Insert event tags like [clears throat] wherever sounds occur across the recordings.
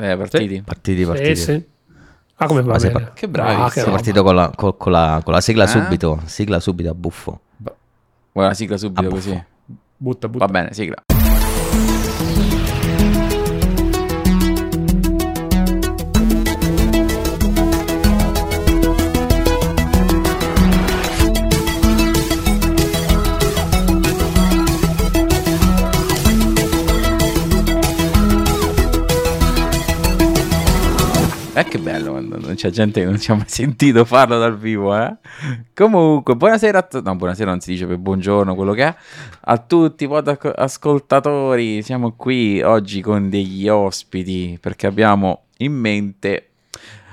Eh, partiti. Partiti, partiti. Sì, sì. Ah, come va bene. par- Che bravi. Ah, Sei roba. partito con la, con- con la- con la sigla Eh? subito, sigla subito a buffo. Vuoi la sigla subito così? Butta, butta. Va bene, sigla. Eh che bello quando non c'è gente che non ci ha mai sentito farlo dal vivo, eh. Comunque, buonasera a tutti. No, buonasera non si dice per buongiorno, quello che è. A tutti i pod ascoltatori. Siamo qui oggi con degli ospiti perché abbiamo in mente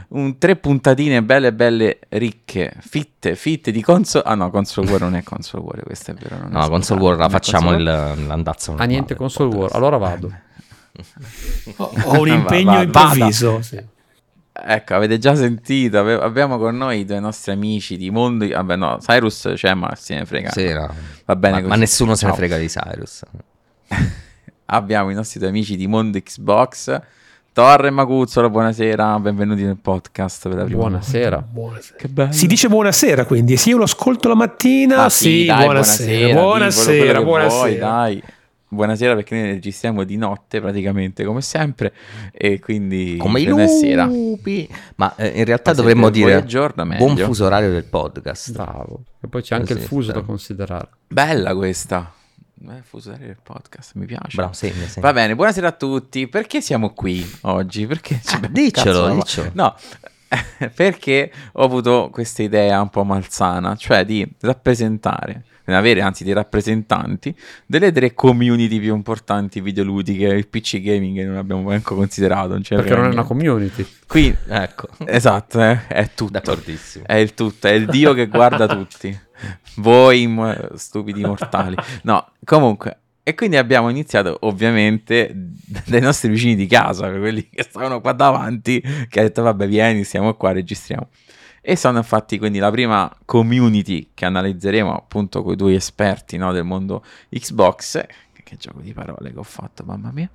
un, tre puntatine belle belle ricche, fitte, fitte di console. Ah no, console war non è console war, questo è vero. Non è No, console war la è facciamo il, l'andazzo Ah, niente console war. Allora vado. Ho, [laughs] ho un impegno va- improvviso. sì. Ecco, avete già sentito, ave- abbiamo con noi i due nostri amici di mondo. Vabbè, no, Cyrus c'è, ma se ne frega. Sì, no. Va bene ma, così. ma nessuno se ne frega di Cyrus. [laughs] Abbiamo i nostri due amici di Mondo Xbox, Torre e Macuzzolo. Buonasera, benvenuti nel podcast per la prima Buonasera. Buonasera. Che bello. Si dice buonasera quindi, sì, io lo ascolto la mattina, Ah, sì, dai, buonasera, buonasera, quello che buonasera. vuoi, dai. Buonasera perché noi registriamo di notte praticamente come sempre e quindi Come i lupi. Ma eh, in realtà Ma dovremmo dire a giorno, meglio. buon fuso orario del podcast. Bravo. E poi c'è anche Così, il fuso da sì. considerare. Bella questa. Eh, fuso orario del podcast, mi piace. Bravo, segna, segna. Va bene, buonasera a tutti. Perché siamo qui oggi? Perché ci Ah, diccelo, diccelo. No, [laughs] perché ho avuto questa idea un po' malsana, cioè di rappresentare, di avere anzi dei rappresentanti delle tre community più importanti videoludiche, il PC gaming che non abbiamo manco considerato. non Perché non è una niente. community. Qui, Ecco, esatto, eh, è tutto. d'accordissimo. È il tutto, è il Dio che guarda tutti. Voi stupidi mortali. No, comunque. E quindi abbiamo iniziato ovviamente dai nostri vicini di casa, quelli che stavano qua davanti, che ha detto vabbè vieni, stiamo qua, registriamo. E sono infatti quindi la prima community che analizzeremo appunto con i due esperti no, del mondo Xbox. Che, gioco di parole che ho fatto, mamma mia.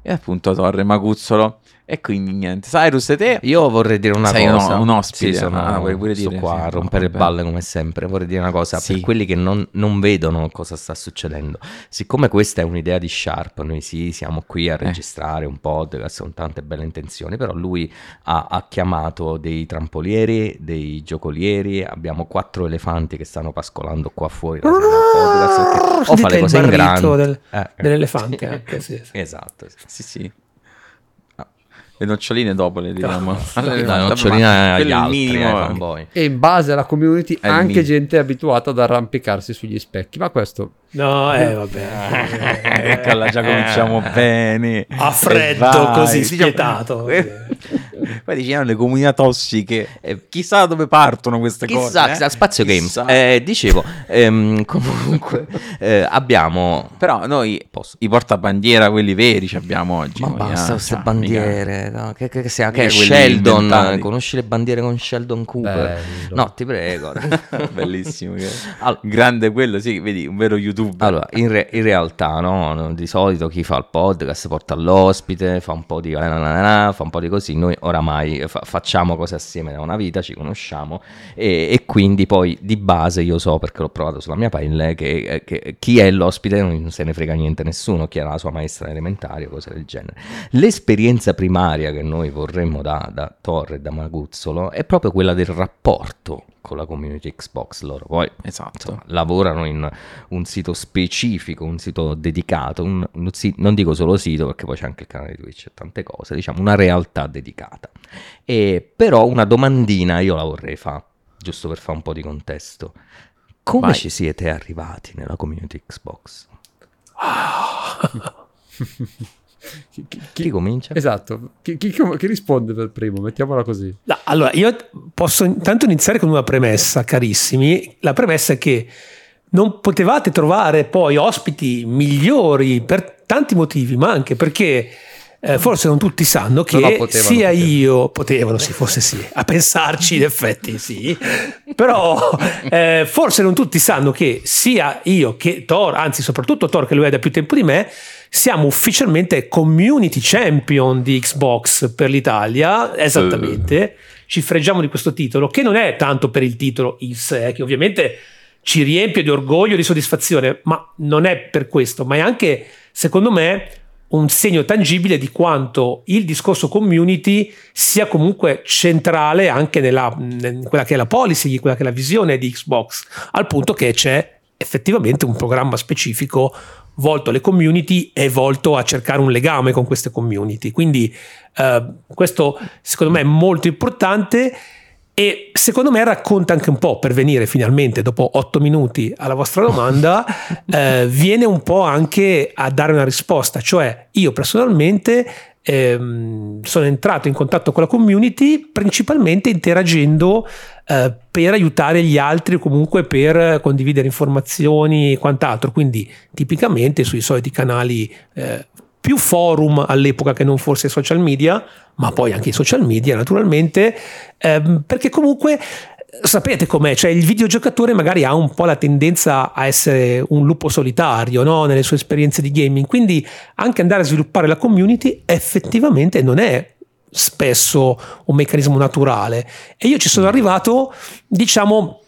E appunto Torre Macuzzolo. E quindi niente. Cyrus e te? Io vorrei dire una Sei cosa. un- un ospite, Sì, sono, ah, pure sto dire? qua Sì, a no, rompere vabbè. balle come sempre. Vorrei dire una cosa Sì. per quelli che non, non vedono cosa sta succedendo. Siccome questa è un'idea di Sharp, noi sì, siamo qui a Eh. registrare un podcast con tante belle intenzioni, però lui ha, ha chiamato dei trampolieri, dei giocolieri, abbiamo quattro elefanti che stanno pascolando qua fuori la o fa le cose in grande. del- Eh, [laughs] eh. dell'elefante anche, sì, sì. Esatto. sì. Sì. Ah, Le noccioline dopo le diciamo. La [laughs] nocciolina agli Quello è il altri, minimo. eh, fanboy. E in base alla community È anche minimo. gente è abituata ad arrampicarsi sugli specchi. Ma questo No, eh, vabbè. [laughs] Ecco, là già cominciamo bene. A freddo, così, spietato. [laughs] Poi diciamo le comunità tossiche. E chissà dove partono queste cose. Chissà, eh? chissà, Spazio Chissà. Games. Eh, dicevo, ehm, [laughs] comunque, eh, abbiamo... Però noi Posso. i portabandiera, quelli veri, ci abbiamo oggi. Ma noi, basta eh, queste cioè, bandiere, no? che, che, che sia- che Sheldon, inventati. conosci le bandiere con Sheldon Cooper? Bello. No, ti prego. [laughs] Bellissimo. che- Al- Grande quello, sì, vedi, un vero youtuber. Allora, in, re- in realtà, no, no, di solito chi fa il podcast porta l'ospite, fa un po' di fa un po' di così. Noi oramai fa- facciamo cose assieme da una vita, ci conosciamo e, e quindi poi di base io so perché l'ho provato sulla mia pelle che, che chi è l'ospite non se ne frega niente nessuno, chi è la sua maestra elementare o cose del genere. L'esperienza primaria che noi vorremmo da, da Torre e da Maguzzolo è proprio quella del rapporto con la community Xbox loro. Poi Esatto. insomma, lavorano in un sito specifico, un sito dedicato, un- un non dico solo sito perché poi c'è anche il canale di Twitch e tante cose, diciamo una realtà dedicata. E, però una domandina io la vorrei fare, giusto per fare un po' di contesto. Come Vai. ci siete arrivati nella community Xbox? [laughs] chi, chi- Chi comincia? Esatto, chi, chi- chi risponde per primo? Mettiamola così. No, allora, io posso intanto iniziare con una premessa, carissimi. La premessa è che non potevate trovare poi ospiti migliori per tanti motivi, ma anche perché eh, forse non tutti sanno che No, no, potevano, sia potevano. io, potevano, sì, forse sì, a pensarci in effetti sì, però eh, forse non tutti sanno che sia io che Thor, anzi soprattutto Thor che lui è da più tempo di me, siamo ufficialmente community champion di Xbox per l'Italia, esattamente, ci freggiamo di questo titolo, che non è tanto per il titolo in sé, che ovviamente ci riempie di orgoglio e di soddisfazione, ma non è per questo, ma è anche, secondo me, un segno tangibile di quanto il discorso community sia comunque centrale anche nella, in quella che è la policy, quella che è la visione di Xbox, al punto che c'è effettivamente un programma specifico volto alle community e volto a cercare un legame con queste community. Quindi eh, questo secondo me è molto importante e secondo me racconta anche un po', per venire finalmente dopo otto minuti alla vostra domanda, [laughs] eh, viene un po' anche a dare una risposta, cioè io personalmente ehm, sono entrato in contatto con la community principalmente interagendo eh, per aiutare gli altri o comunque per condividere informazioni e quant'altro, quindi tipicamente sui soliti canali eh, più forum all'epoca che non forse social media, ma poi anche i social media naturalmente, ehm, perché comunque sapete com'è, cioè il videogiocatore magari ha un po' la tendenza a essere un lupo solitario no? nelle sue esperienze di gaming, quindi anche andare a sviluppare la community effettivamente non è spesso un meccanismo naturale e io ci sono arrivato diciamo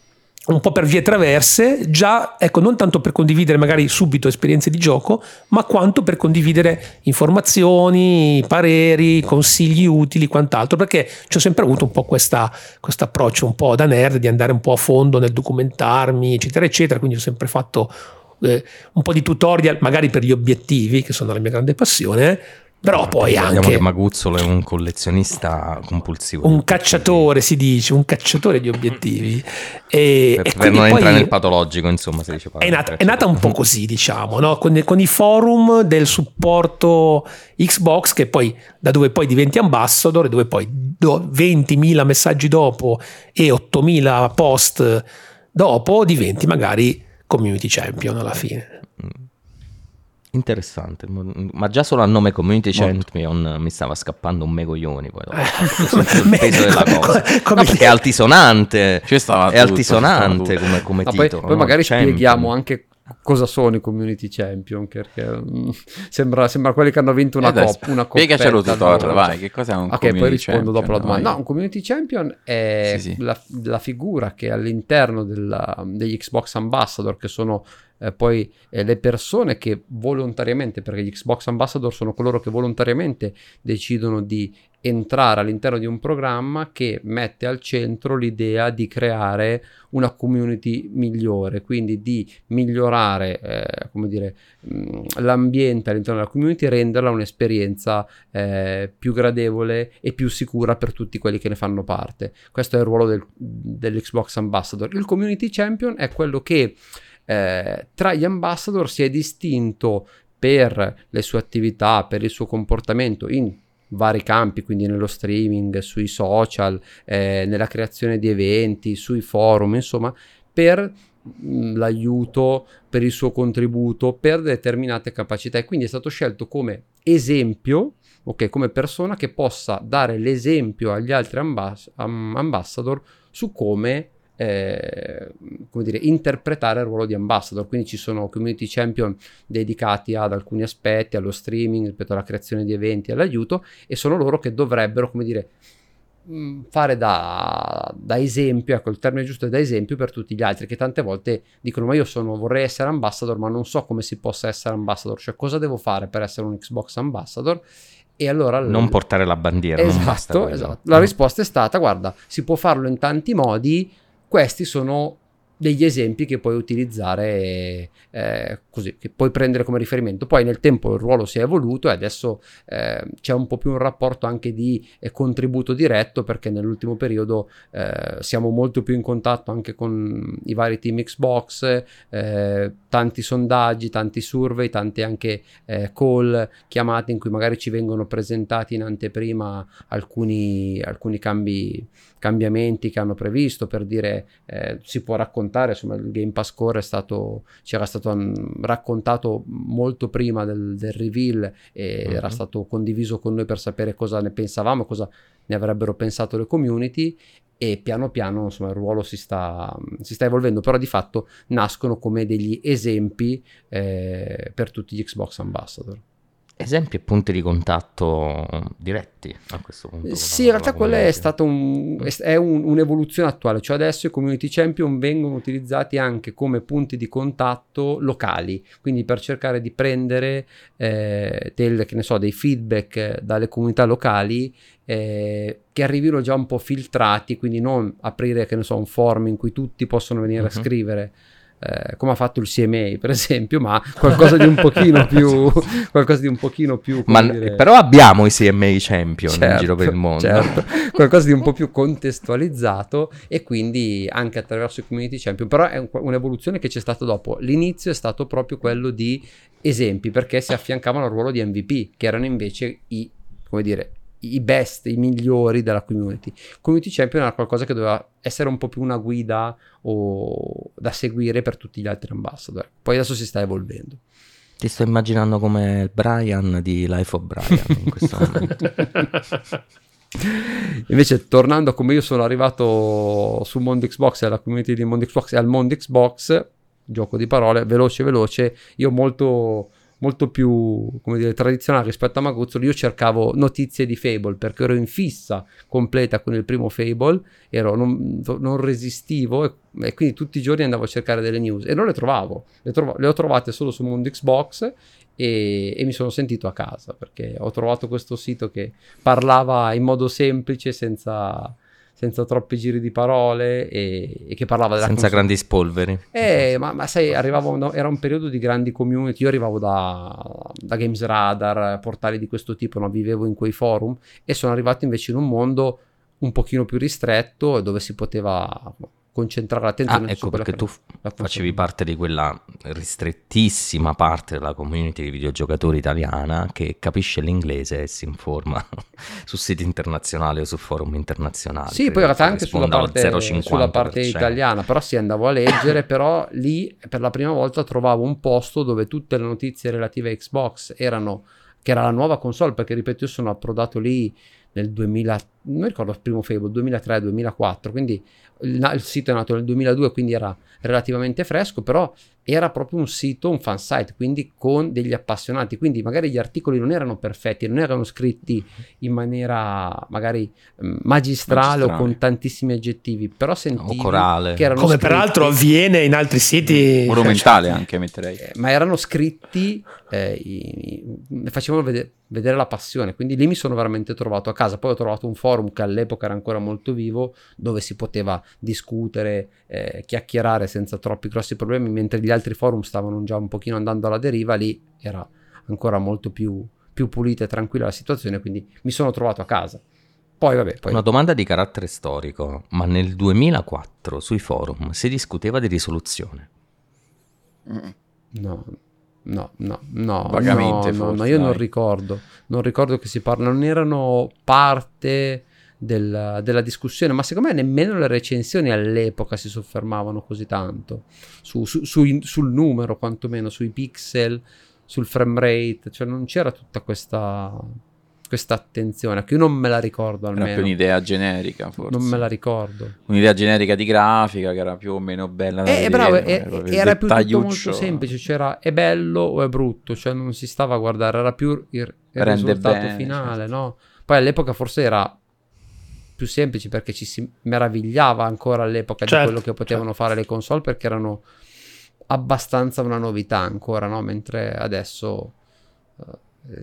un po' per vie traverse, già ecco, non tanto per condividere magari subito esperienze di gioco, ma quanto per condividere informazioni, pareri, consigli utili, quant'altro, perché ci ho sempre avuto un po' questo approccio un po' da nerd, di andare un po' a fondo nel documentarmi, eccetera, eccetera, quindi ho sempre fatto eh, un po' di tutorial, magari per gli obiettivi, che sono la mia grande passione, però poi anche... che Maguzzolo è un collezionista compulsivo. Un cacciatore, si dice, un cacciatore di obiettivi. E, per, e per non entrare nel patologico, insomma, si dice. È nata, è nata un po' così, diciamo, no? con, con, i forum del supporto Xbox, che poi, da dove poi diventi ambassador, dove poi 20.000 messaggi dopo e 8.000 post dopo diventi magari community champion alla fine. Mm. Interessante, ma già solo al nome Community Champion mi stava scappando un megoglioni poi dopo. [laughs] il peso della cosa. Come, no, è altisonante, è tutto, altisonante come, come titolo. Poi, poi magari champion. spieghiamo anche cosa sono i community champion perché um, sembra, sembra, quelli che hanno vinto una, eh cop, una spiegacelo tu Thor vai che cos'è un ok poi rispondo dopo la domanda vai. no un community champion è sì, sì. La, la, figura che all'interno della, degli Xbox Ambassador che sono eh, poi eh, le persone che volontariamente, perché gli Xbox Ambassador sono coloro che volontariamente decidono di entrare all'interno di un programma che mette al centro l'idea di creare una community migliore, quindi di migliorare eh, come dire, mh, l'ambiente all'interno della community, renderla un'esperienza eh, più gradevole e più sicura per tutti quelli che ne fanno parte. Questo è il ruolo del, dell'Xbox Ambassador. Il Community Champion è quello che eh, tra gli ambassador si è distinto per le sue attività, per il suo comportamento in vari campi, quindi nello streaming, sui social, eh, nella creazione di eventi, sui forum, insomma, per mm, l'aiuto, per il suo contributo, per determinate capacità. E quindi è stato scelto come esempio, ok, come persona che possa dare l'esempio agli altri ambass- ambassador su come eh, come dire, interpretare il ruolo di ambassador. Quindi ci sono community champion dedicati ad alcuni aspetti, allo streaming, ripeto, alla creazione di eventi, all'aiuto, e sono loro che dovrebbero, come dire, mm, fare da, da, esempio, ecco il termine giusto è da esempio per tutti gli altri che tante volte dicono ma io sono, vorrei essere ambassador ma non so come si possa essere ambassador, cioè cosa devo fare per essere un Xbox ambassador e allora non portare la bandiera esatto, esatto. la risposta è stata guarda si può farlo in tanti modi questi sono degli esempi che puoi utilizzare eh, così, che puoi prendere come riferimento. Poi nel tempo il ruolo si è evoluto e adesso eh, c'è un po' più un rapporto anche di eh, contributo diretto perché nell'ultimo periodo eh, siamo molto più in contatto anche con i vari team Xbox, eh, tanti sondaggi, tanti survey, tanti anche eh, call, chiamate in cui magari ci vengono presentati in anteprima alcuni, alcuni cambi, cambiamenti che hanno previsto per dire si può raccontare, insomma il Game Pass Core è stato, c'era stato raccontato molto prima del, del reveal e uh-huh. era stato condiviso con noi per sapere cosa ne pensavamo, cosa ne avrebbero pensato le community e piano piano insomma il ruolo si sta, si sta evolvendo, però di fatto nascono come degli esempi eh, per tutti gli Xbox Ambassador. Esempi e punti di contatto diretti a questo punto? Sì, in realtà quella è stata un, è un, un'evoluzione attuale, cioè adesso i community champion vengono utilizzati anche come punti di contatto locali, quindi per cercare di prendere eh, del, so, dei feedback dalle comunità locali eh, che arrivino già un po' filtrati, quindi non aprire che ne so, un forum in cui tutti possono venire uh-huh. a mhm. scrivere eh, come ha fatto il CMA per esempio, ma qualcosa di un pochino [laughs] più... qualcosa di un pochino più ma, dire... Però abbiamo i CMA champion certo, in giro per il mondo. Certo, qualcosa di un po' più contestualizzato e quindi anche attraverso i community champion, però è un, un'evoluzione che c'è stata dopo. L'inizio è stato proprio quello di esempi perché si affiancavano al ruolo di MVP, che erano invece i, come dire, i best, i migliori della community. Community Champion era qualcosa che doveva essere un po' più una guida o da seguire per tutti gli altri ambassador. Poi adesso si sta evolvendo. Ti sto immaginando come il Brian di Life of Brian in questo [laughs] momento. Invece, tornando a come io sono arrivato su mondo Xbox e alla community di mondo Xbox e al mondo Xbox, gioco di parole, veloce veloce, io molto molto più dire, tradizionale rispetto a Maguzzolo, io cercavo notizie di Fable perché ero in fissa completa con il primo Fable, ero, non, non resistivo e, e, quindi tutti i giorni andavo a cercare delle news e non le trovavo, le, trovo, le ho trovate solo su Mondo Xbox e, e, mi sono sentito a casa perché ho trovato questo sito che parlava in modo semplice senza senza troppi giri di parole e, e che parlava della senza grandi spolveri eh, ma, ma, sai arrivavo no, era un periodo di grandi community io arrivavo da, da Games Radar portali di questo tipo no? vivevo in quei forum e sono arrivato invece in un mondo un pochino più ristretto dove si poteva concentrare l'attenzione ah, ecco perché tu facevi parte di quella ristrettissima parte della community di videogiocatori italiana che capisce l'inglese e si informa [laughs] su siti internazionali o su forum internazionali sì poi in realtà anche sulla parte, sulla parte italiana però sì andavo a leggere però lì per la prima volta trovavo un posto dove tutte le notizie relative a Xbox erano che era la nuova console perché ripeto io sono approdato lì nel 2000 non ricordo il primo Fable 2003-2004 quindi il, il, sito è nato nel 2002 quindi era relativamente fresco però era proprio un sito, un fan site, quindi con degli appassionati, quindi magari gli articoli non erano perfetti, non erano scritti in maniera magari mm, magistrale, magistrale. o con tantissimi aggettivi, però sentivi corale. che erano Come scritti, peraltro avviene in altri siti monumentale anche metterei. Eh, ma erano scritti eh, i, i, facevano vedere, vedere la passione, quindi lì mi sono veramente trovato a casa, poi ho trovato un forum che all'epoca era ancora molto vivo, dove si poteva discutere, eh, chiacchierare senza troppi grossi problemi, mentre gli altri forum stavano già un pochino andando alla deriva, lì era ancora molto più, più pulita e tranquilla la situazione, quindi mi sono trovato a casa. Poi, vabbè, poi... Una domanda di carattere storico, ma nel 2004 sui forum si discuteva di risoluzione? No, no, no, no, Vagamente no, no, no io non ricordo, non ricordo che si parla, non erano parte del, della discussione, ma secondo me nemmeno le recensioni all'epoca si soffermavano così tanto. Su, su, su, sul numero, quantomeno sui pixel, sul frame rate, cioè non c'era tutta questa, questa attenzione, che io non me la ricordo almeno. Era più un'idea generica, forse. Non me la ricordo. Un'idea generica di grafica che era più o meno bella da eh, vedere. Bravo, era, era più tutto molto semplice, c'era è bello o è brutto, cioè non si stava a guardare, era più il, il risultato bene, finale, certo. no? Poi all'epoca forse era più semplici perché ci si meravigliava ancora all'epoca certo, di quello che potevano certo. fare le console perché erano abbastanza una novità ancora, no? Mentre adesso uh,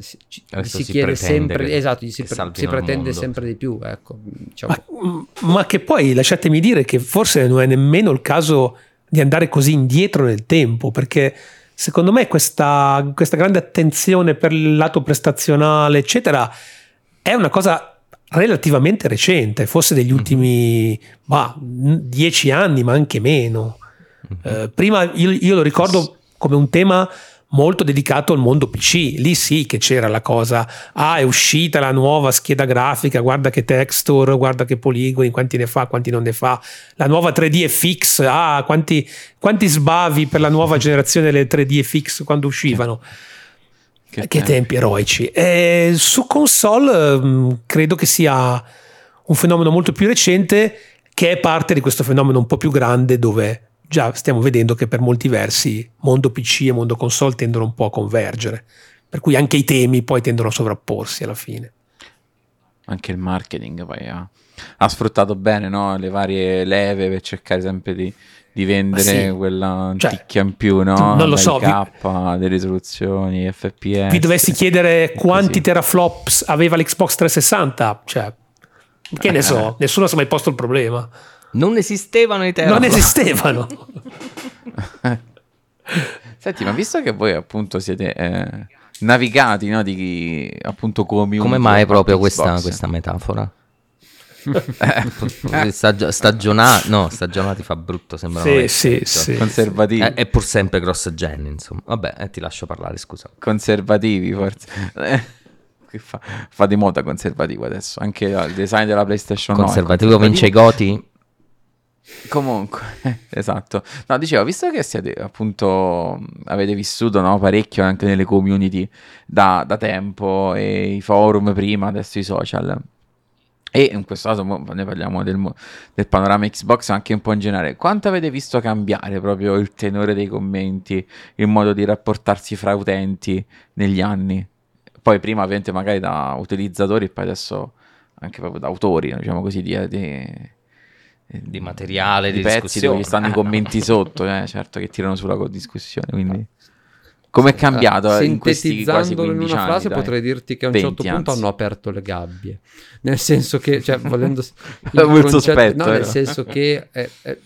si, si, si, chiede sempre, esatto, si, pre- si pretende sempre di più, ecco, diciamo. ma, ma che poi lasciatemi dire che forse non è nemmeno il caso di andare così indietro nel tempo, perché secondo me questa, questa grande attenzione per il lato prestazionale, eccetera, è una cosa relativamente recente, forse degli mhm. ultimi bah, dieci anni, ma anche meno. Mm-hmm. Eh, prima io, io, lo ricordo come un tema molto dedicato al mondo PC. Lì sì che c'era la cosa, ah è uscita la nuova scheda grafica, guarda che texture, guarda che poligoni, quanti ne fa, quanti non ne fa. La nuova 3D FX, ah quanti, quanti sbavi per la nuova generazione delle 3D FX quando uscivano. Che, che tempi eroici. E su console mm, credo che sia un fenomeno molto più recente che è parte di questo fenomeno un po' più grande dove già stiamo vedendo che per molti versi mondo PC e mondo console tendono un po' a convergere. per cui anche i temi poi tendono a sovrapporsi alla fine. Anche il marketing poi ha, ha sfruttato bene no? le varie leve per cercare sempre di, di vendere sì. quella cioè, ticchia in più, no? Non lo so. K, vi... le risoluzioni, FPS. Vi dovessi chiedere quanti così. teraflops aveva l'Xbox 360? Cioè, che ne so, eh. nessuno si è mai posto il problema. Non esistevano i teraflops. Non esistevano. [laughs] Senti, ma visto che voi appunto siete eh, navigati no, di appunto community... Come mai proprio questa, questa metafora? [laughs] eh, stagio- stagionati, no, stagionati fa brutto, sembra sì, sì, sì, conservativi. È, è, pur sempre cross gen, insomma. Vabbè, eh, ti lascio parlare, scusa. Conservativi, forse. [laughs] Fa, fa, di moda conservativo adesso, anche il design della PlayStation conservativo 9. Conservativo vince i goti? Comunque, [laughs] esatto. No, dicevo, visto che siete appunto avete vissuto no, parecchio anche nelle community da, da tempo e i forum prima, adesso i social e in questo caso ne parliamo del, del, panorama Xbox anche un po' in generale. Quanto avete visto cambiare proprio il tenore dei commenti, il modo di rapportarsi fra utenti negli anni? Poi prima ovviamente magari da utilizzatori e poi adesso anche proprio da autori, diciamo così, di, di, di materiale, di, di pezzi dove stanno i commenti sotto, eh, certo che tirano sulla discussione, quindi... Come è cambiato uh, in questi quasi 15 in una frase dai. potrei dirti che a un certo punto anzi. hanno aperto le gabbie. Nel senso che, cioè, volendo... [laughs] concetto, sospetto, no, nel senso che, eh, eh,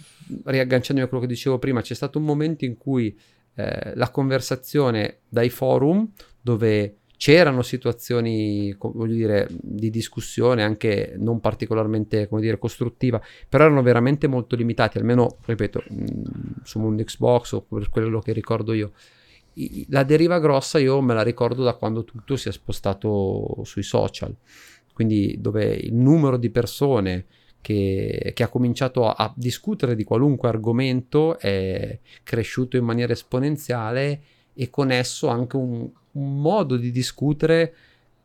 riagganciandomi a quello che dicevo prima, c'è stato un momento in cui eh, la conversazione dai forum, dove c'erano situazioni, voglio dire, di discussione anche non particolarmente, come dire, costruttiva, però erano veramente molto limitati, almeno, ripeto, mh, su Mondo Xbox o per quello che ricordo io. La deriva grossa io me la ricordo da quando tutto si è spostato sui social, quindi dove il numero di persone che, che ha cominciato a, a, discutere di qualunque argomento è cresciuto in maniera esponenziale e con esso anche un, un modo di discutere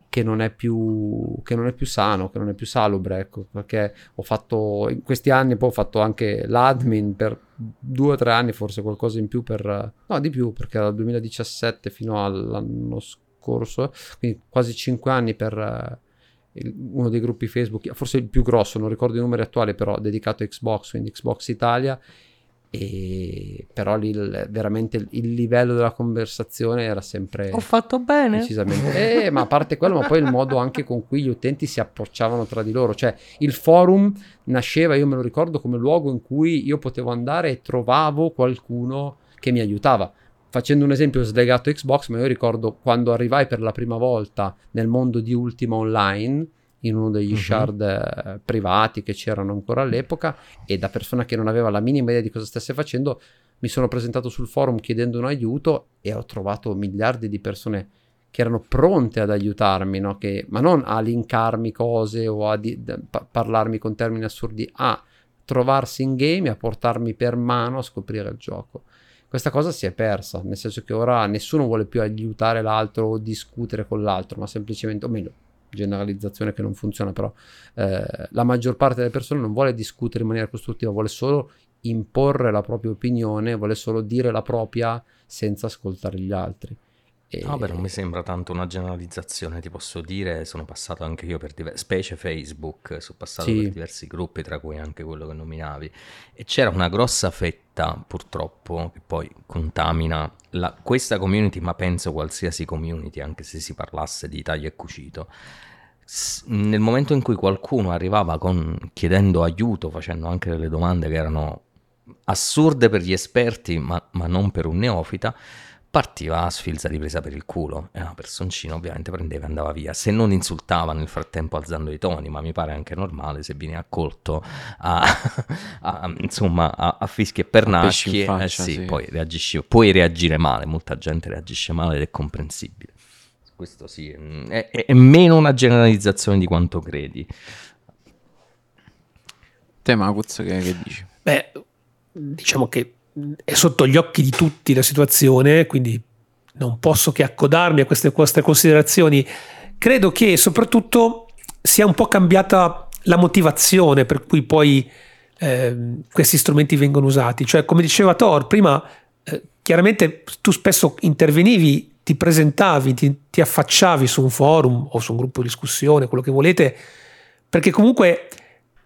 che non è più, che non è più sano, che non è più salubre, ecco, perché ho fatto in questi anni, poi ho fatto anche l'admin per due o tre anni, forse qualcosa in più per, no di più, perché dal 2017 fino all'anno scorso, quindi quasi cinque anni per eh, uno dei gruppi Facebook, forse il più grosso, non ricordo i numeri attuali, però dedicato a Xbox, quindi Xbox Italia, e però lì il, veramente il, livello della conversazione era sempre ho fatto bene? decisamente [laughs] eh, ma a parte quello ma poi il modo anche con cui gli utenti si approcciavano tra di loro. Cioè il forum nasceva io me lo ricordo come luogo in cui io potevo andare e trovavo qualcuno che mi aiutava. Facendo un esempio slegato Xbox ma io ricordo quando arrivai per la prima volta nel mondo di Ultima Online in uno degli uh-huh. shard eh, privati che c'erano ancora all'epoca e da persona che non aveva la minima idea di cosa stesse facendo mi sono presentato sul forum chiedendo un aiuto e ho trovato miliardi di persone che erano pronte ad aiutarmi, no? che, ma non a linkarmi cose o a di, pa- parlarmi con termini assurdi, a trovarsi in game e a portarmi per mano a scoprire il gioco. Questa cosa si è persa, nel senso che ora nessuno vuole più aiutare l'altro o discutere con l'altro, ma semplicemente, o meglio, generalizzazione che non funziona, però eh, la maggior parte delle persone non vuole discutere in maniera costruttiva, vuole solo imporre la propria opinione, vuole solo dire la propria senza ascoltare gli altri. E... No, beh, non mi sembra tanto una generalizzazione, ti posso dire, sono passato anche io per diversi, specie Facebook, sono passato sì. per diversi gruppi, tra cui anche quello che nominavi, e c'era una grossa fetta, purtroppo, che poi contamina la, questa community, ma penso qualsiasi community, anche se si parlasse di taglio e cucito. nel momento in cui qualcuno arrivava con, chiedendo aiuto, facendo anche delle domande che erano assurde per gli esperti, ma, ma non per un neofita, partiva a sfilza di presa per il culo. E la personcina ovviamente prendeva e andava via. Se non insultava nel frattempo alzando i toni ma mi pare anche normale se vieni accolto a, [laughs] a insomma a, a fischi e pernacchi faccia, eh sì, sì. Poi reagisci, puoi reagire male. Molta gente reagisce male ed è comprensibile. Questo sì mm, è, è, è meno una generalizzazione di quanto credi. Te Macuz che, che dici? beh diciamo che è sotto gli occhi di tutti la situazione, quindi non posso che accodarmi a queste, queste considerazioni. Credo che soprattutto sia un po' cambiata la motivazione per cui poi eh, questi strumenti vengono usati. Cioè, come diceva Thor, prima eh, chiaramente tu spesso intervenivi ti presentavi, ti, ti affacciavi su un forum o su un gruppo di discussione, quello che volete, perché comunque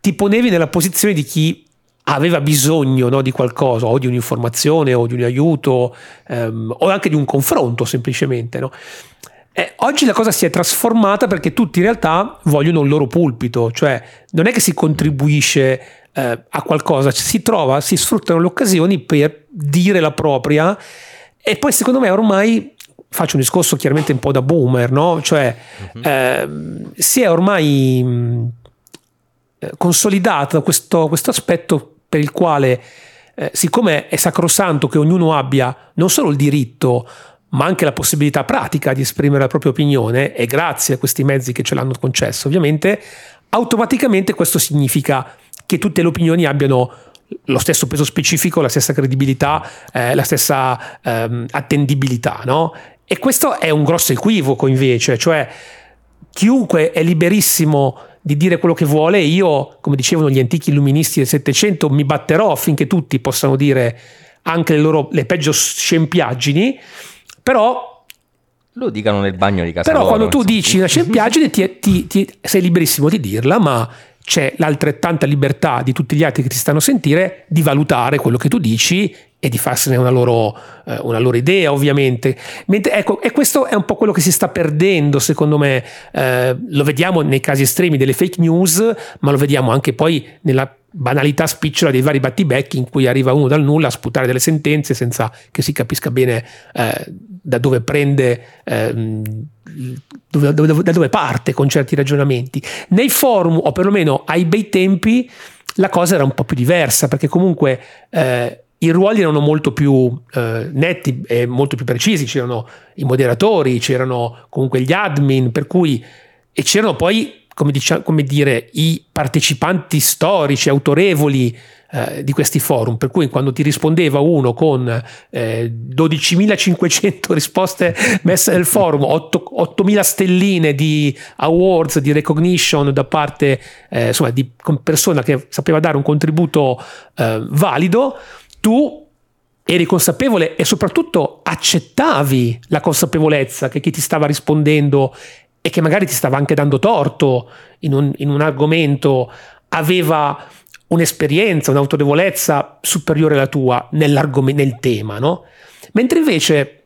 ti ponevi nella posizione di chi aveva bisogno no, di qualcosa, o di un'informazione, o di un aiuto, ehm, o anche di un confronto semplicemente. No? Eh, oggi la cosa si è trasformata perché tutti in realtà vogliono il loro pulpito, cioè non è che si contribuisce eh, a qualcosa, si trova, si sfruttano le occasioni per dire la propria e poi secondo me ormai faccio un discorso chiaramente un po' da boomer, no? Cioè uh-huh. eh, si è ormai mh, eh, consolidato questo, questo aspetto per il quale, eh, siccome è sacrosanto che ognuno abbia non solo il diritto, ma anche la possibilità pratica di esprimere la propria opinione, e grazie a questi mezzi che ce l'hanno concesso, ovviamente, automaticamente questo significa che tutte le opinioni abbiano lo stesso peso specifico, la stessa credibilità, eh, la stessa ehm, attendibilità, no? E questo è un grosso equivoco invece, cioè chiunque è liberissimo di dire quello che vuole, io, come dicevano gli antichi illuministi del Settecento, mi batterò affinché tutti possano dire anche le loro le peggio scempiaggini, però lo dicano nel bagno di casa. Però loro, quando tu dici una scempiaggine ti, ti, ti, sei liberissimo di dirla, ma c'è l'altrettanta libertà di tutti gli altri che ti stanno a sentire di valutare quello che tu dici e di farsene una loro, eh, una loro idea, ovviamente. Mentre, ecco, e questo è un po' quello che si sta perdendo, secondo me. Eh, lo vediamo nei casi estremi delle fake news, ma lo vediamo anche poi nella banalità spicciola dei vari battibecchi in cui arriva uno dal nulla a sputare delle sentenze senza che si capisca bene eh, da dove prende, eh, dove, dove, da dove parte con certi ragionamenti. Nei forum, o perlomeno ai bei tempi, la cosa era un po' più diversa, perché comunque eh, i ruoli erano molto più eh, netti e molto più precisi, c'erano i moderatori, c'erano comunque gli admin, per cui e c'erano poi, come, dicia, come dire, i partecipanti storici, autorevoli eh, di questi forum, per cui quando ti rispondeva uno con eh, 12.500 [laughs] risposte messe nel forum, 8, 8.000 stelline di awards, di recognition da parte eh, insomma, di persona che sapeva dare un contributo eh, valido, tu eri consapevole e soprattutto accettavi la consapevolezza che chi ti stava rispondendo e che magari ti stava anche dando torto in un, in un argomento aveva un'esperienza, un'autorevolezza superiore alla tua nel tema, no? Mentre invece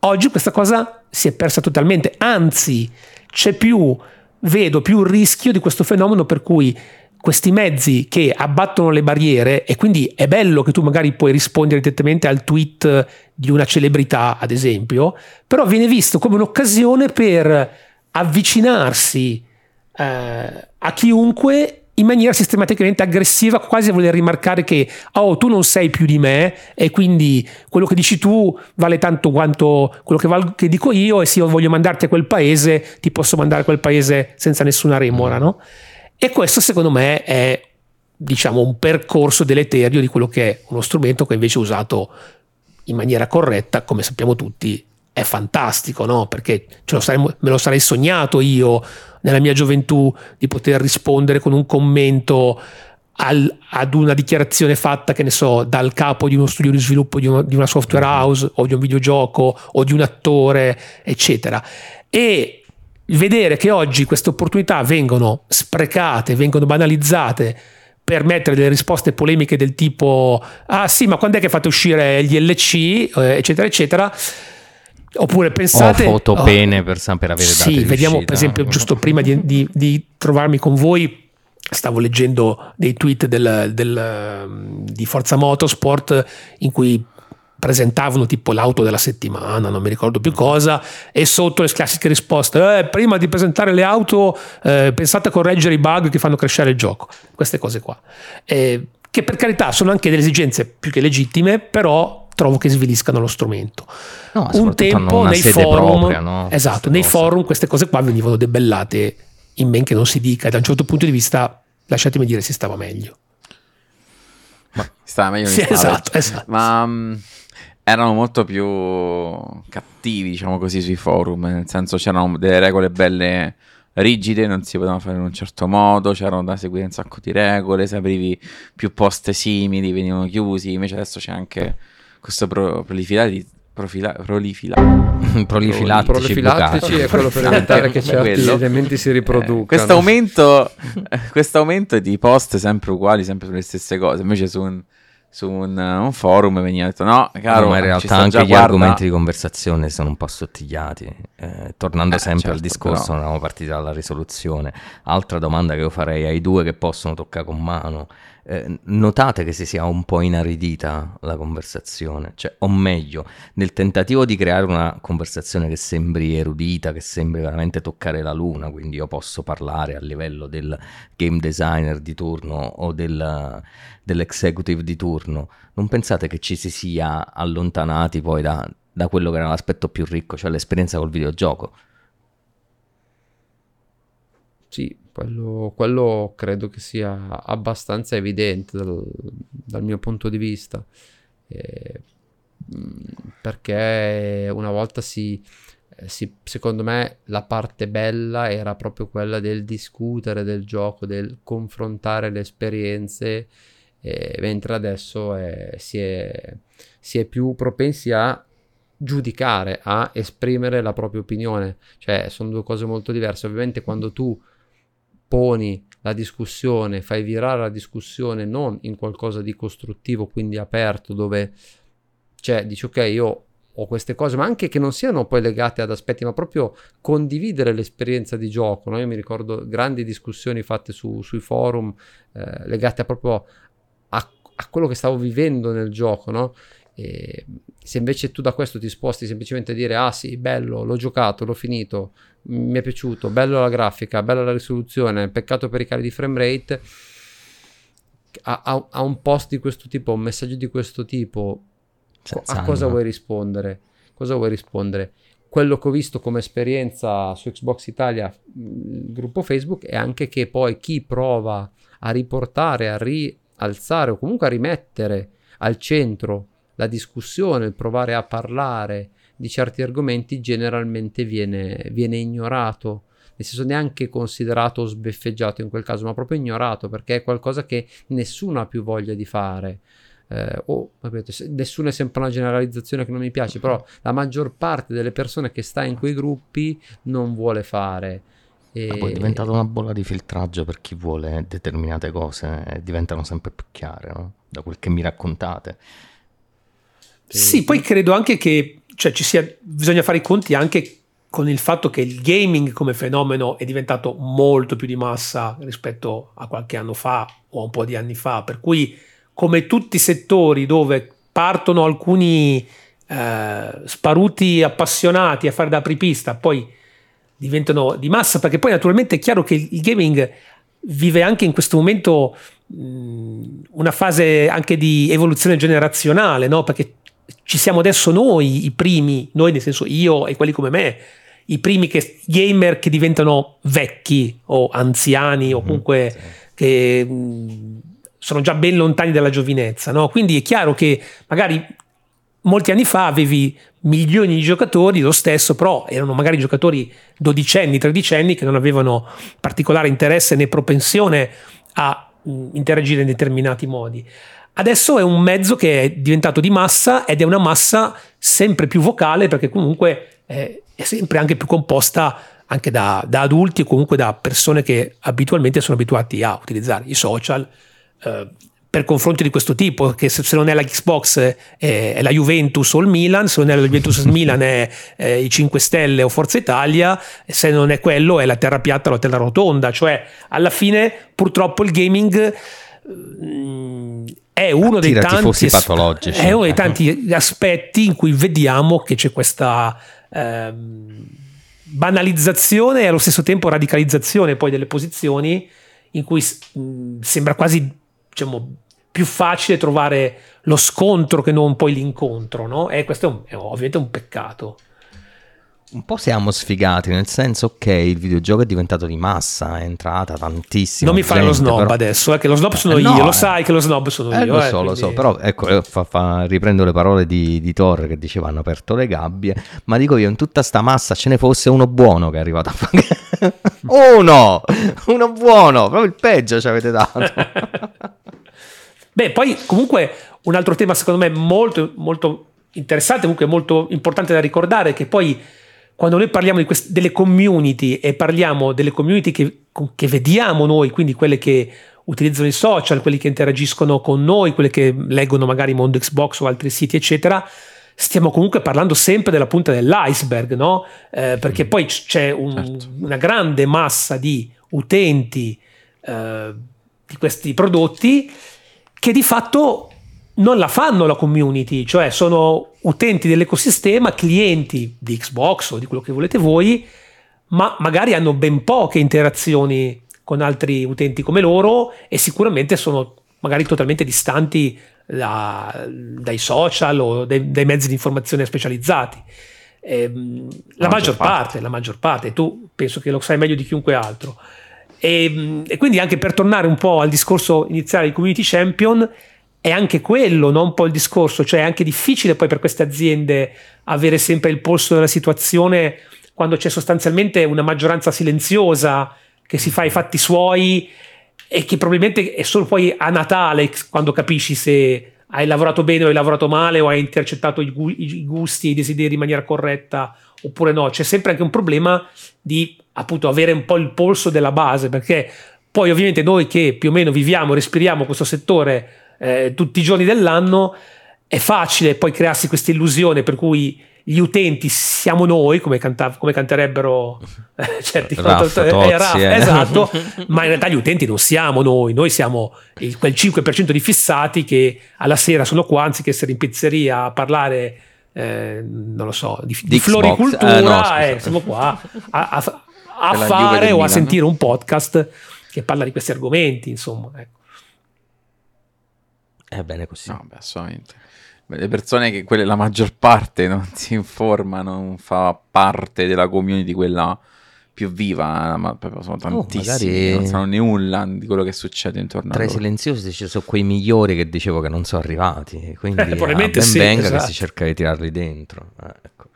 oggi questa cosa si è persa totalmente, anzi c'è più, vedo più il rischio di questo fenomeno per cui questi mezzi che abbattono le barriere e quindi è bello che tu magari puoi rispondere direttamente al tweet di una celebrità, ad esempio, però viene visto come un'occasione per avvicinarsi eh, a chiunque in maniera sistematicamente aggressiva, quasi a voler rimarcare che oh, tu non sei più di me e quindi quello che dici tu vale tanto quanto quello che, val- che dico io e se io voglio mandarti a quel paese ti posso mandare a quel paese senza nessuna remora, no? E questo secondo me è diciamo un percorso deleterio di quello che è uno strumento che invece usato in maniera corretta, come sappiamo tutti, è fantastico, no? Perché lo saremmo, me lo sarei sognato io nella mia gioventù di poter rispondere con un commento al, ad una dichiarazione fatta, che ne so, dal capo di uno studio di sviluppo di, uno, di una software house o di un videogioco o di un attore, eccetera. E vedere che oggi queste opportunità vengono sprecate, vengono banalizzate per mettere delle risposte polemiche del tipo ah sì ma quando è che fate uscire gli LC eh, eccetera eccetera. Oppure pensate ho foto oh, bene per, per avere date sì vediamo per esempio giusto prima di, di, di, trovarmi con voi stavo leggendo dei tweet del, del, di Forza Motorsport in cui presentavano tipo l'auto della settimana, non mi ricordo più cosa, e sotto le classiche risposte, eh, prima di presentare le auto eh, pensate a correggere i bug che fanno crescere il gioco, queste cose qua, eh, che per carità sono anche delle esigenze più che legittime, però trovo che sviliscano lo strumento. No, Un tempo nei forum, propria, no? esatto, nei forum queste cose qua venivano debellate in men che non si dica, e da un certo punto di vista, lasciatemi dire, si stava meglio. Ma stava meglio sì, esatto, esatto. Ma um, erano molto più cattivi, diciamo così, sui forum, nel senso c'erano delle regole belle rigide, non si potevano fare in un certo modo, c'erano da seguire un sacco di regole, se aprivi più poste simili venivano chiusi, invece adesso c'è anche questa proliferare di, Profila- prolifila- [laughs] prolifilattici, prolifilattici è quello per evitare che certi quello. elementi si riproducano. Eh, questo aumento, [laughs] questo aumento di post sempre uguali, sempre sulle stesse cose, invece su un su un, un, forum veniva detto no, caro, no, ma in realtà anche gli guarda... argomenti di conversazione sono un po' sottigliati. Eh, tornando eh, sempre certo, al discorso, però... non eravamo partiti dalla risoluzione. Altra domanda che io farei ai due che possono toccare con mano. Eh, notate che si sia un po' inaridita la conversazione, cioè, o meglio, nel tentativo di creare una conversazione che sembri erudita, che sembri veramente toccare la luna, quindi io posso parlare a livello del game designer di turno o del, dell'executive di turno, non pensate che ci si sia allontanati poi da, da quello che era l'aspetto più ricco, cioè l'esperienza col videogioco? Sì, quello, quello, credo che sia abbastanza evidente dal, dal mio punto di vista. Eh, perché una volta si, si, secondo me la parte bella era proprio quella del discutere del gioco, del confrontare le esperienze, eh, mentre adesso è, si, è, si è più propensi a giudicare, a esprimere la propria opinione. Cioè, sono due cose molto diverse. Ovviamente quando tu poni la discussione, fai virare la discussione non in qualcosa di costruttivo, quindi aperto, dove cioè dici ok, io ho queste cose, ma anche che non siano poi legate ad aspetti, ma proprio condividere l'esperienza di gioco. No? Io mi ricordo grandi discussioni fatte su, sui forum eh, legate proprio a, a, quello che stavo vivendo nel gioco, no? Se invece tu da questo ti sposti semplicemente a dire ah sì, bello, l'ho giocato, l'ho finito, mi è piaciuto, bello la grafica, bella la risoluzione, peccato per i cali di frame rate, a, a, a un post di questo tipo, un messaggio di questo tipo, Senza a cosa vuoi rispondere? Cosa vuoi rispondere? Quello che ho visto come esperienza su Xbox Italia, il gruppo Facebook, è anche che poi chi prova a riportare, a rialzare o comunque a rimettere al centro la discussione, il provare a parlare di certi argomenti generalmente viene, viene ignorato nel senso neanche considerato o sbeffeggiato in quel caso, ma proprio ignorato perché è qualcosa che nessuno ha più voglia di fare. Eh, o capite, nessuno è sempre una generalizzazione che non mi piace, però [laughs] la maggior parte delle persone che sta in quei gruppi non vuole fare. E... poi è diventata una bolla di filtraggio per chi vuole determinate cose e diventano sempre più chiare, no? da quel che mi raccontate. Sì, poi credo anche che cioè, ci sia, bisogna fare i conti anche con il fatto che il gaming come fenomeno è diventato molto più di massa rispetto a qualche anno fa o a un po' di anni fa, per cui come tutti i settori dove partono alcuni eh, sparuti appassionati a fare da apripista, poi diventano di massa, perché poi naturalmente è chiaro che il gaming vive anche in questo momento mh, una fase anche di evoluzione generazionale, no? perché ci siamo adesso noi i primi, noi nel senso io e quelli come me, i primi che, gamer che diventano vecchi o anziani o mhm, comunque sì. che mh, sono già ben lontani dalla giovinezza, no? Quindi è chiaro che magari molti anni fa avevi milioni di giocatori, lo stesso, però erano magari giocatori dodicenni, tredicenni che non avevano particolare interesse né propensione a mh, interagire in determinati modi. Adesso è un mezzo che è diventato di massa ed è una massa sempre più vocale perché comunque è, sempre anche più composta anche da, da, adulti o comunque da persone che abitualmente sono abituati a utilizzare i social eh, per confronti di questo tipo, che se, se non è la Xbox è, è, la Juventus o il Milan, se non è la Juventus Milan è, è i 5 Stelle o Forza Italia, se non è quello è la terra piatta o la terra rotonda, cioè alla fine purtroppo il gaming mm, è uno, dei tanti, patologici. è uno dei tanti aspetti in cui vediamo che c'è questa ehm, banalizzazione e allo stesso tempo radicalizzazione poi delle posizioni in cui mh, sembra quasi diciamo, più facile trovare lo scontro che non poi l'incontro, no? E questo è, un, è ovviamente un peccato un po' siamo sfigati, nel senso ok, il videogioco è diventato di massa, è entrata tantissimo. Non mi fai lo snob però... adesso, eh, che lo snob sono eh, io, no, lo sai che lo snob sono eh, io. Lo so, quindi... lo so, però ecco, eh, fa, fa, riprendo le parole di, di Torre che diceva hanno aperto le gabbie, ma dico io, in tutta sta massa ce ne fosse uno buono che è arrivato a fare... [laughs] uno! Uno buono, proprio il peggio ci avete dato. [laughs] Beh, poi comunque un altro tema secondo me molto, molto interessante, comunque molto importante da ricordare, che poi quando noi parliamo quest- delle community e parliamo delle community che, che, vediamo noi, quindi quelle che utilizzano i social, quelli che interagiscono con noi, quelle che leggono magari Mondo Xbox o altri siti, eccetera, stiamo comunque parlando sempre della punta dell'iceberg, no? Eh, perché poi c'è un, certo. una grande massa di utenti eh, di questi prodotti che di fatto non la fanno la community, cioè sono utenti dell'ecosistema, clienti di Xbox o di quello che volete voi, ma magari hanno ben poche interazioni con altri utenti come loro e sicuramente sono magari totalmente distanti da, dai social o dai, dai, mezzi di informazione specializzati. Eh, la, la, maggior parte, parte, la maggior parte, tu penso che lo sai meglio di chiunque altro. E, e, quindi anche per tornare un po' al discorso iniziale di Community Champion, è anche quello, no? un po' il discorso, cioè è anche difficile poi per queste aziende avere sempre il polso della situazione quando c'è sostanzialmente una maggioranza silenziosa che si fa i fatti suoi e che probabilmente è solo poi a Natale quando capisci se hai lavorato bene o hai lavorato male o hai intercettato i, gu- i gusti e i desideri in maniera corretta oppure no. C'è sempre anche un problema di appunto avere un po' il polso della base perché poi ovviamente noi che più o meno viviamo, respiriamo questo settore eh, tutti i giorni dell'anno, è facile poi crearsi questa illusione per cui gli utenti siamo noi, come, canta- come canterebbero eh, [laughs] certi Raff, eh, Tozzi, Raff, eh. esatto, [laughs] ma in realtà gli utenti non siamo noi, noi siamo il, quel 5% di fissati che alla sera sono qua anziché essere in pizzeria a parlare, eh, non lo so, di, di, di floricultura, no, eh, siamo qua a, a, a fare o a sentire un podcast che parla di questi argomenti, insomma. Ecco. È bene così. No, beh, assolutamente. Le persone che quelle, la maggior parte non [laughs] si informa, non fa parte della community quella più viva, ma proprio sono oh, tantissimi, oh, non sanno nulla di quello che succede intorno tra a loro. Tra i silenziosi ci sono quei migliori che dicevo che non sono arrivati, quindi eh, ben sì, venga esatto. che si cerca di tirarli dentro. Eh, ecco.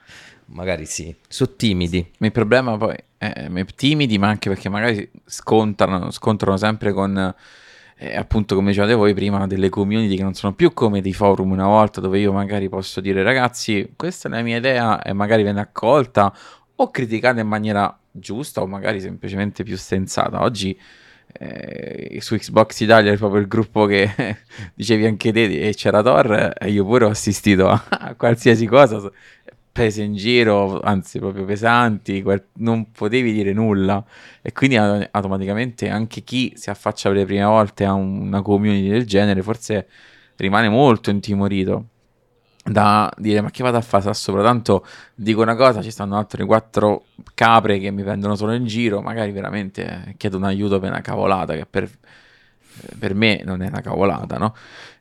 Magari sì, sono timidi. Il problema poi è timidi, ma anche perché magari scontrano, scontrano sempre con appunto come dicevate voi prima delle community che non sono più come dei forum una volta dove io magari posso dire ragazzi questa è la mia idea e magari viene accolta o criticata in maniera giusta o magari semplicemente più sensata. Oggi eh, su Xbox Italia è proprio il gruppo che [laughs] dicevi anche te e c'era Thor e io pure ho assistito a, a qualsiasi cosa prese in giro, anzi proprio pesanti, non potevi dire nulla. E quindi automaticamente anche chi si affaccia per le prime volte a una community del genere forse rimane molto intimorito da dire ma che vado a fare? Sopra. Tanto dico una cosa ci stanno altre quattro capre che mi prendono solo in giro magari veramente chiedo un aiuto per una cavolata che per, per me non è una cavolata no?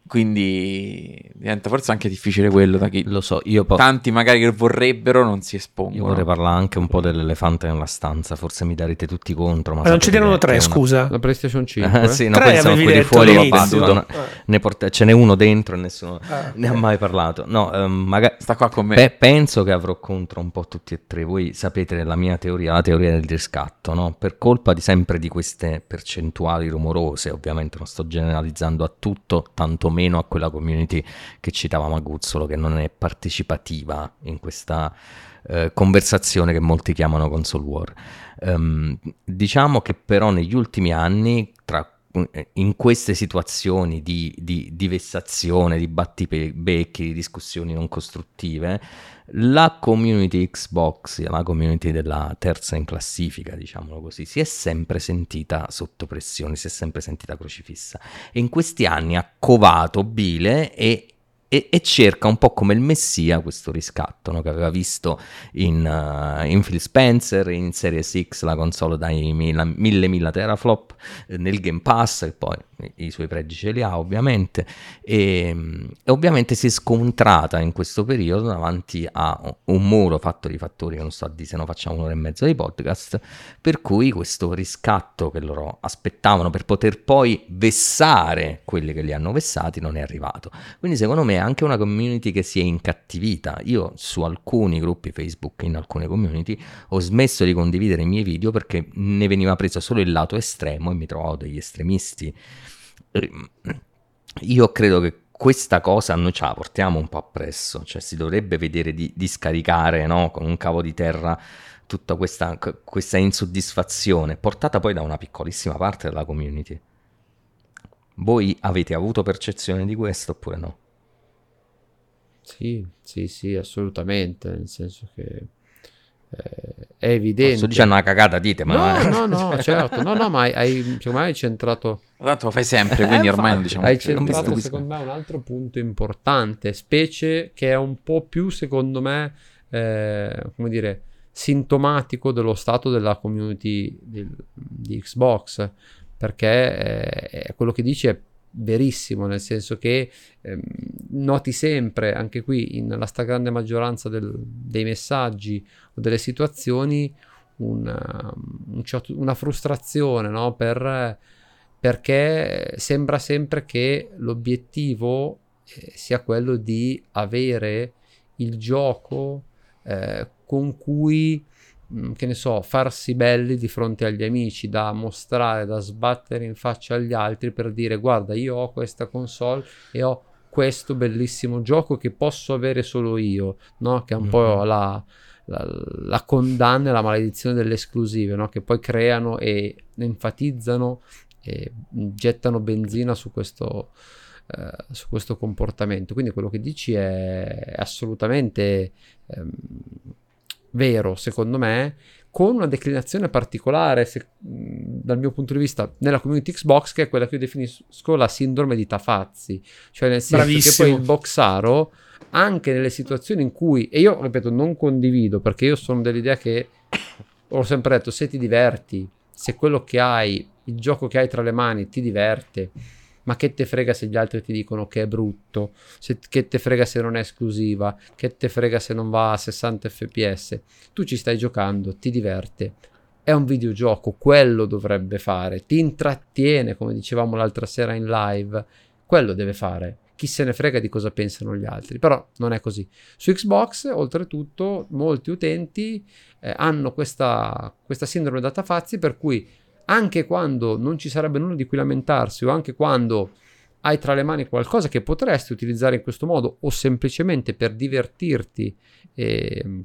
Quindi diventa forse anche difficile quello da chi lo so, io po- tanti magari che vorrebbero non si espongono. Io vorrei parlare anche un po' dell'elefante nella stanza, forse mi darete tutti contro. Ma, ma non ce n'erano tre, una... scusa. La PlayStation [laughs] 5. sì, no, tre sono quelli fuori, ho battuto, ne porta... ce n'è uno dentro e nessuno ah, ne ha mai parlato. No, um, magari... Sta qua con me. Pe- penso che avrò contro un po' tutti e tre. Voi sapete la mia teoria, la teoria del riscatto, no? Per colpa di sempre di queste percentuali rumorose, ovviamente non sto generalizzando a tutto, tanto meno a quella community che citava Maguzzolo, che non è partecipativa in questa eh, conversazione che molti chiamano console war. Um, diciamo che però negli ultimi anni, tra in queste situazioni di, di, di vessazione, di battibecchi, di discussioni non costruttive, la community Xbox, la community della terza in classifica, diciamolo così, si è sempre sentita sotto pressione, si è sempre sentita crocifissa e in questi anni ha covato bile e e, e, cerca un po' come il messia questo riscatto no? che aveva visto in, uh, in, Phil Spencer, in Series X, la console dai 1000 mila teraflop, eh, nel Game Pass, che poi i suoi pregi ce li ha ovviamente, e, e, ovviamente si è scontrata in questo periodo davanti a un muro fatto di fattori che non sto a dire se no facciamo un'ora e mezza di podcast, per cui questo riscatto che loro aspettavano per poter poi vessare quelli che li hanno vessati non è arrivato. Quindi secondo me anche una community che si è incattivita. Io su alcuni gruppi Facebook, in alcune community, ho smesso di condividere i miei video perché ne veniva preso solo il lato estremo e mi trovavo degli estremisti. Io credo che questa cosa noi ce la portiamo un po' appresso, cioè si dovrebbe vedere di, di scaricare no? con un cavo di terra tutta questa, questa, insoddisfazione portata poi da una piccolissima parte della community. Voi avete avuto percezione di questo oppure no? Sì, sì, sì, assolutamente, nel senso che è evidente. Sto dicendo una cagata, dite, ma... No, no, no, [laughs] certo, no, no, ma hai, secondo me hai centrato... Tanto lo fai sempre, quindi eh, ormai non diciamo... Hai centrato, secondo me, un altro punto importante, specie che è un po' più, secondo me, eh, come dire, sintomatico dello stato della community di, di Xbox, perché eh, quello che dici è verissimo, nel senso che ehm, noti sempre, anche qui nella stragrande maggioranza del, dei messaggi o delle situazioni, una, una frustrazione no? per, perché sembra sempre che l'obiettivo eh, sia quello di avere il gioco eh, con cui che ne so, farsi belli di fronte agli amici, da mostrare, da sbattere in faccia agli altri per dire guarda io ho questa console e ho questo bellissimo gioco che posso avere solo io, no? che è un po' la, la, la, condanna e la maledizione delle esclusive, no? che poi creano e enfatizzano e gettano benzina su questo, eh, su questo comportamento. Quindi quello che dici è assolutamente... Ehm, vero, secondo me, con una declinazione particolare, se, dal mio punto di vista, nella community Xbox, che è quella che io definisco la sindrome di Tafazzi. Cioè, nel senso Bravissimo. che poi il boxaro, anche nelle situazioni in cui, e io ripeto, non condivido, perché io sono dell'idea che, ho sempre detto, se ti diverti, se quello che hai, il gioco che hai tra le mani ti diverte, ma che te frega se gli altri ti dicono che è brutto, se, che te frega se non è esclusiva, che te frega se non va a 60 fps. Tu ci stai giocando, ti diverte. È un videogioco, quello dovrebbe fare, ti intrattiene, come dicevamo l'altra sera in live, quello deve fare. Chi se ne frega di cosa pensano gli altri, però non è così. Su Xbox, oltretutto, molti utenti eh, hanno questa, questa sindrome da tafazzi per cui anche quando non ci sarebbe nulla di cui lamentarsi o anche quando hai tra le mani qualcosa che potresti utilizzare in questo modo o semplicemente per divertirti eh,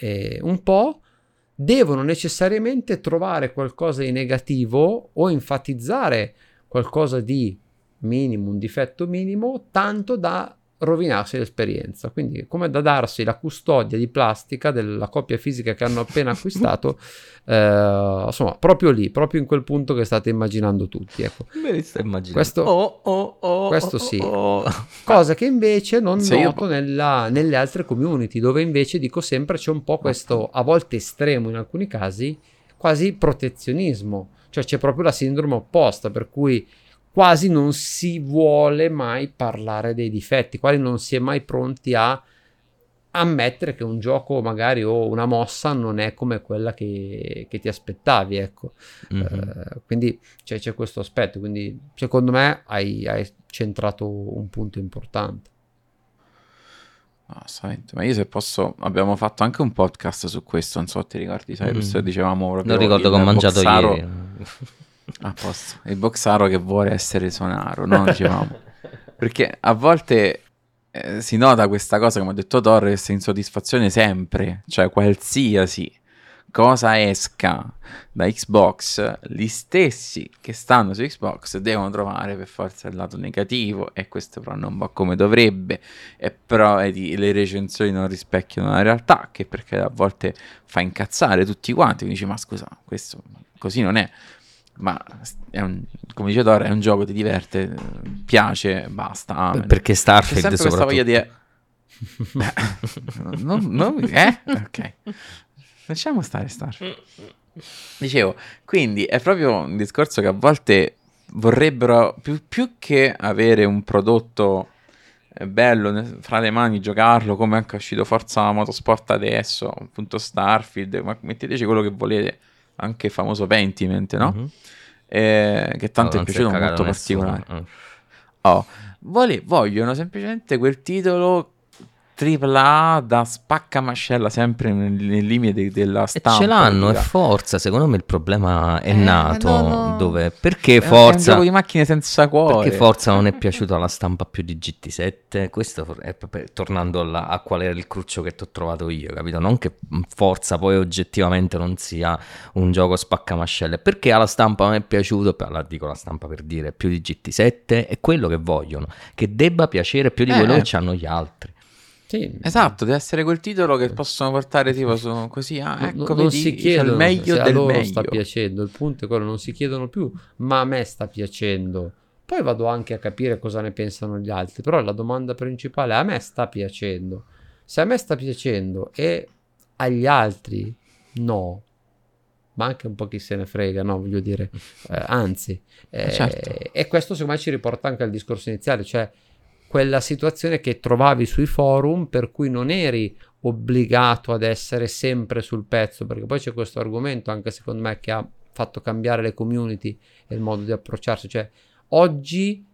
eh, un po', devono necessariamente trovare qualcosa di negativo o enfatizzare qualcosa di minimo, un difetto minimo, tanto da rovinarsi l'esperienza. Quindi, come da darsi la custodia di plastica della coppia fisica che hanno appena acquistato, [laughs] eh, insomma, proprio lì, proprio in quel punto che state immaginando tutti. Ecco. Me li sto immaginando. Questo, oh, oh, oh, questo sì, oh, oh. [laughs] cosa che invece non Se noto io... nella, nelle altre community, dove invece dico sempre c'è un po' questo, a volte estremo in alcuni casi, quasi protezionismo. Cioè c'è proprio la sindrome opposta, per cui quasi non si vuole mai parlare dei difetti, quasi non si è mai pronti a ammettere che un gioco magari o una mossa non è come quella che, che ti aspettavi, ecco. Mm-hmm. Uh, quindi cioè, c'è questo aspetto, quindi secondo me hai, hai centrato un punto importante. Assolutamente, ma io se posso, abbiamo fatto anche un podcast su questo, non so ti ricordi, Cyrus, mm. dicevamo proprio... Non ricordo che ho mangiato boxaro... ieri. A posto. Il boxaro che vuole essere sonaro, no? [laughs] Dicevamo. Perché a volte eh, si nota questa cosa, come ha detto Torres, insoddisfazione sempre, cioè qualsiasi cosa esca da Xbox, gli stessi che stanno su Xbox devono trovare per forza il lato negativo e questo però non va come dovrebbe e però vedi, le recensioni non rispecchiano la realtà che perché a volte fa incazzare tutti quanti, quindi dici ma scusa, questo così non è ma un, come dice Dora è un gioco ti diverte piace basta amen. perché Starfield C'è sempre voglia di Beh, [laughs] non, non, eh? ok lasciamo stare Starfield dicevo quindi è proprio un discorso che a volte vorrebbero più, più che avere un prodotto eh, bello fra le mani giocarlo come anche è uscito Forza Motorsport adesso appunto Starfield ma metteteci quello che volete anche il famoso Pentiment, no? Mm-hmm. Eh, che tanto no, è piaciuto molto particolare. Mm. Oh, vole- vogliono semplicemente quel titolo AAA da spaccamascella sempre nel limite della stampa. E ce l'hanno, è Forza. Secondo me il problema è eh, nato no, no. dove perché Forza è un gioco di macchine senza cuore. Perché Forza non è piaciuto alla stampa più di GT7. Questo è tornando alla, a qual era il cruccio che ti ho trovato io, capito? Non che Forza poi oggettivamente non sia un gioco spaccamascelle, perché alla stampa non è piaciuto, la dico la stampa per dire più di GT7, è quello che vogliono, che debba piacere più di quello eh. che hanno gli altri. Sì. Esatto, deve essere quel titolo che possono portare tipo su, così, ah, ecco, non, non si chiedono il meglio se del a loro meglio. sta piacendo, il punto è quello, non si chiedono più, ma a me sta piacendo. Poi vado anche a capire cosa ne pensano gli altri, però la domanda principale è a me sta piacendo. Se a me sta piacendo e agli altri no, ma anche un po' chi se ne frega, no? Voglio dire, eh, anzi, eh, certo. e questo secondo me ci riporta anche al discorso iniziale, cioè quella situazione che trovavi sui forum per cui non eri obbligato ad essere sempre sul pezzo, perché poi c'è questo argomento anche secondo me che ha fatto cambiare le community e il modo di approcciarsi, cioè oggi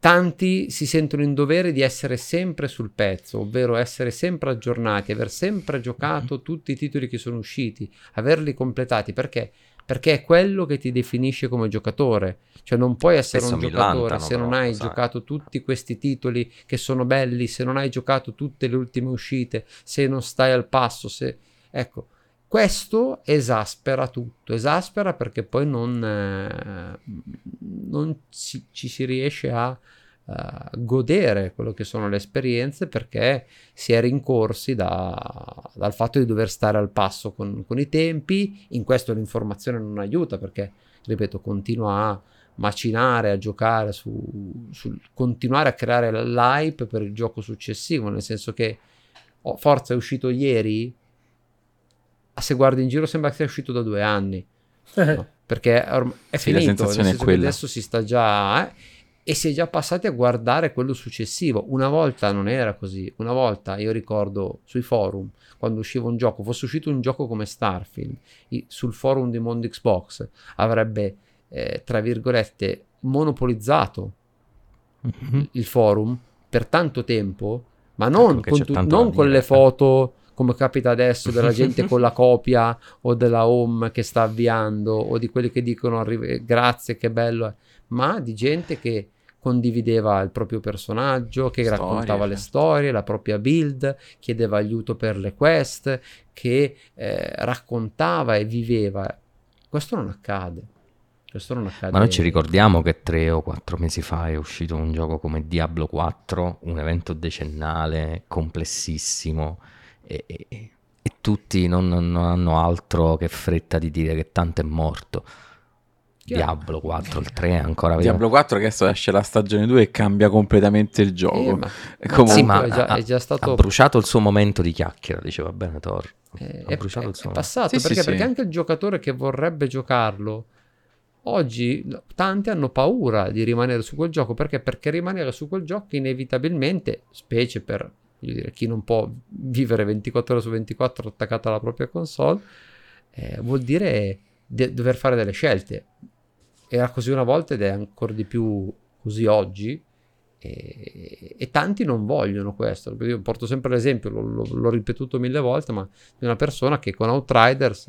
tanti si sentono in dovere di essere sempre sul pezzo, ovvero essere sempre aggiornati, aver sempre giocato tutti i titoli che sono usciti, averli completati, perché? Perché è quello che ti definisce come giocatore. Cioè non puoi essere Spesso un giocatore se non hai sai. giocato tutti questi titoli che sono belli, se non hai giocato tutte le ultime uscite, se non stai al passo, se... Ecco, questo esaspera tutto, esaspera perché poi non, eh, non ci, ci si riesce a uh, godere quello che sono le esperienze perché si è rincorsi da, dal fatto di dover stare al passo con, con, i tempi. In questo l'informazione non aiuta perché, ripeto, continua a macinare, a giocare, su, su continuare a creare l'hype per il gioco successivo, nel senso che oh, Forza è uscito ieri, se guardi in giro sembra che sia uscito da due anni. No, perché è sì, finito, è adesso si sta già... Eh, e si è già passati a guardare quello successivo. Una volta non era così, una volta io ricordo sui forum, quando usciva un gioco, fosse uscito un gioco come Starfield, sul forum di Mondo Xbox avrebbe, eh, tra virgolette, monopolizzato mm-hmm. il forum per tanto tempo, ma non, con, tu- non con, le foto come capita adesso della gente con la copia o della home che sta avviando o di quelli che dicono grazie che bello è ma di gente che condivideva il proprio personaggio, che Storia, raccontava le storie, la propria build, chiedeva aiuto per le quest, che eh, raccontava e viveva. Questo non accade. Questo non accade. Ma noi ci ricordiamo che tre o quattro mesi fa è uscito un gioco come Diablo 4, un evento decennale, complessissimo, e, e, e tutti non, non hanno altro che fretta di dire che tanto è morto. Diablo 4, il 3 è ancora vero. Diablo 4 che adesso esce la stagione 2 e cambia completamente il gioco. Eh, ma, [laughs] Comunque, sì, ma è già, è già stato... ha bruciato il suo momento di chiacchiera, diceva bene Thor. Eh, è, bruciato è, il suo è passato sì, perché, sì, perché sì. anche il giocatore che vorrebbe giocarlo oggi tanti hanno paura di rimanere su quel gioco perché? Perché rimanere su quel gioco inevitabilmente, specie per dire, chi non può vivere 24 ore su 24 attaccato alla propria console, eh, vuol dire de- dover fare delle scelte era così una volta ed è ancora di più così oggi. E, e tanti non vogliono questo. Io porto sempre l'esempio, l'ho, l'ho, ripetuto mille volte, ma di una persona che con Outriders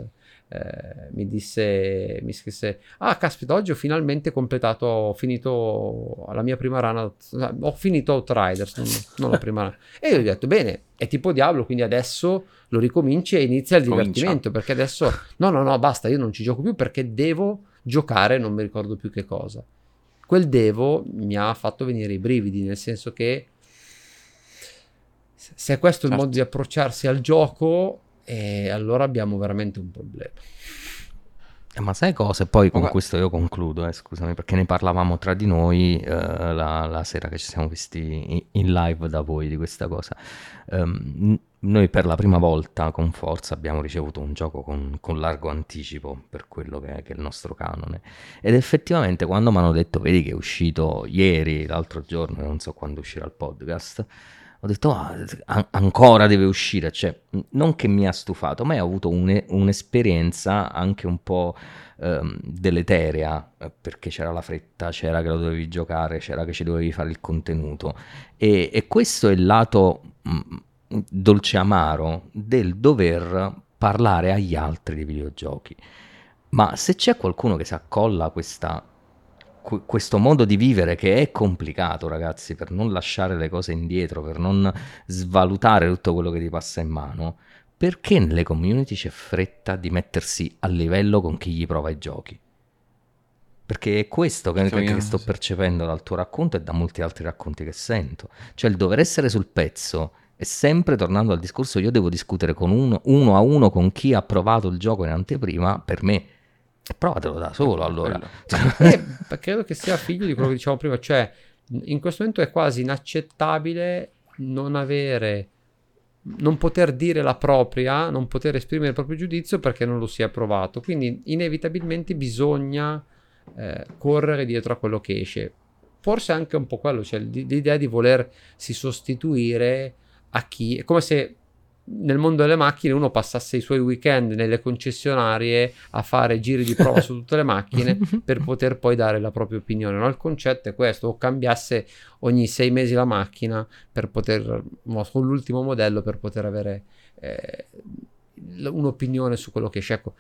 eh, mi disse, mi scrisse, ah caspita, oggi ho finalmente completato, ho finito la mia prima rana, ho finito Outriders, non, non la prima rana. E io gli ho detto, bene, è tipo Diablo, quindi adesso lo ricominci e inizia il divertimento, Comincia. perché adesso, no, no, no, basta, io non ci gioco più perché devo giocare non mi ricordo più che cosa. Quel devo mi ha fatto venire i brividi, nel senso che se è questo certo. il modo di approcciarsi al gioco, eh, allora abbiamo veramente un problema. Eh, ma sai cosa? Poi con okay. questo io concludo, eh, scusami, perché ne parlavamo tra di noi eh, la, la, sera che ci siamo visti in, live da voi di questa cosa. Um, noi per la prima volta con Forza abbiamo ricevuto un gioco con, con largo anticipo per quello che è, che è, il nostro canone. Ed effettivamente quando mi hanno detto, vedi che è uscito ieri, l'altro giorno, non so quando uscirà il podcast, ho detto ah, ancora deve uscire, cioè non che mi ha stufato, ma ho avuto un, un'esperienza anche un po' ehm, deleterea, eh, perché c'era la fretta, c'era che lo dovevi giocare, c'era che ci dovevi fare il contenuto e, e questo è il lato mh, mm, dolce amaro del dover parlare agli altri di videogiochi. Ma se c'è qualcuno che si accolla a questa questo modo di vivere che è complicato, ragazzi, per non lasciare le cose indietro, per non svalutare tutto quello che ti passa in mano, perché nelle community c'è fretta di mettersi a livello con chi gli prova i giochi? Perché è questo che, che, sto percependo dal tuo racconto e da molti altri racconti che sento. Cioè il dover essere sul pezzo e sempre tornando al discorso, io devo discutere con uno, uno a uno con chi ha provato il gioco in anteprima, per me Provatelo da solo allora. eh, credo che sia figlio di quello che dicevamo prima, cioè in questo momento è quasi inaccettabile non avere, non poter dire la propria, non poter esprimere il proprio giudizio perché non lo si è provato. Quindi inevitabilmente bisogna eh, correre dietro a quello che esce. Forse anche un po' quello, cioè l'idea di volersi sostituire a chi, è come se nel mondo delle macchine uno passasse i suoi weekend nelle concessionarie a fare giri di prova su tutte le macchine [laughs] per poter poi dare la propria opinione. No? Il concetto è questo, o cambiasse ogni sei mesi la macchina per poter, no, con l'ultimo modello per poter avere eh, un'opinione su quello che esce. Ecco,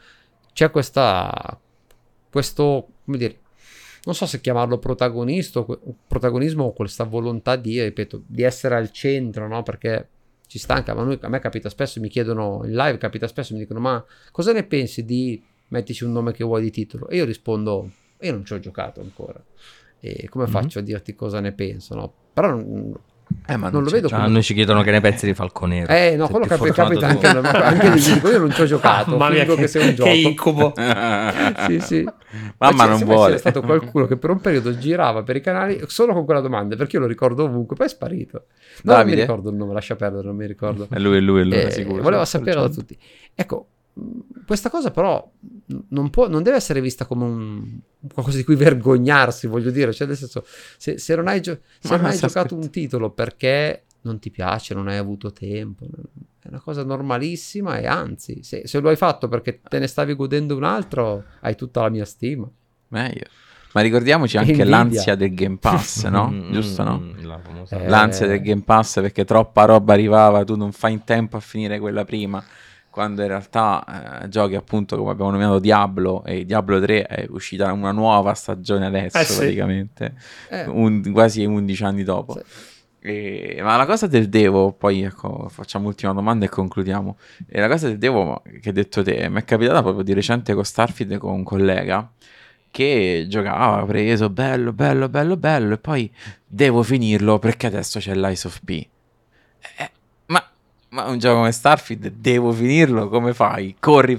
c'è questa, questo, come dire, non so se chiamarlo protagonista, protagonismo o questa volontà di, ripeto, di essere al centro, no? Perché ci stanca, ma noi, a me capita spesso, mi chiedono in live, capita spesso, mi dicono ma cosa ne pensi di mettici un nome che vuoi di titolo? E io rispondo, io non ci ho giocato ancora. E come mm-hmm. faccio a dirti cosa ne penso? No? Però eh, ma non, non lo vedo come... Noi ci chiedono che ne pensi di Falconero. Eh, no, quello cap- capita anche, anche lì. Dico, io non ci ho [laughs] giocato. Mamma mia, che, che sia un gioco. Che incubo. [laughs] sì, sì. Mamma non vuole. C'è stato qualcuno che per un periodo girava per i canali solo con quella domanda, perché io lo ricordo ovunque, poi è sparito. No, non mi ricordo il nome, lascia perdere, non mi ricordo. È lui, è lui, è lui, eh, sicuro. Voleva sapere da tutti. Ecco, questa cosa però non, può, non deve essere vista come un, qualcosa di cui vergognarsi, voglio dire, cioè nel senso, se, se non hai, gio- se non hai giocato un titolo perché non ti piace, non hai avuto tempo, è una cosa normalissima e anzi, se, se lo hai fatto perché te ne stavi godendo un altro, hai tutta la mia stima. Meglio. Ma ricordiamoci anche Invidia. l'ansia del Game Pass, [laughs] no? Mm, Giusto, no? Mm, la eh... L'ansia del Game Pass perché troppa roba arrivava, tu non fai in tempo a finire quella prima quando in realtà eh, giochi appunto come abbiamo nominato Diablo e Diablo 3 è uscita una nuova stagione adesso eh sì. praticamente, eh. Un, quasi 11 anni dopo. Sì. E, ma la cosa del Devo, poi ecco, facciamo l'ultima domanda e concludiamo. E la cosa del Devo che hai detto te, mi è capitata proprio di recente con Starfield con un collega che giocava, preso, bello, bello, bello, bello, e poi devo finirlo perché adesso c'è l'Ice of P. Eh, ma un gioco come Starfield devo finirlo, come fai? Corri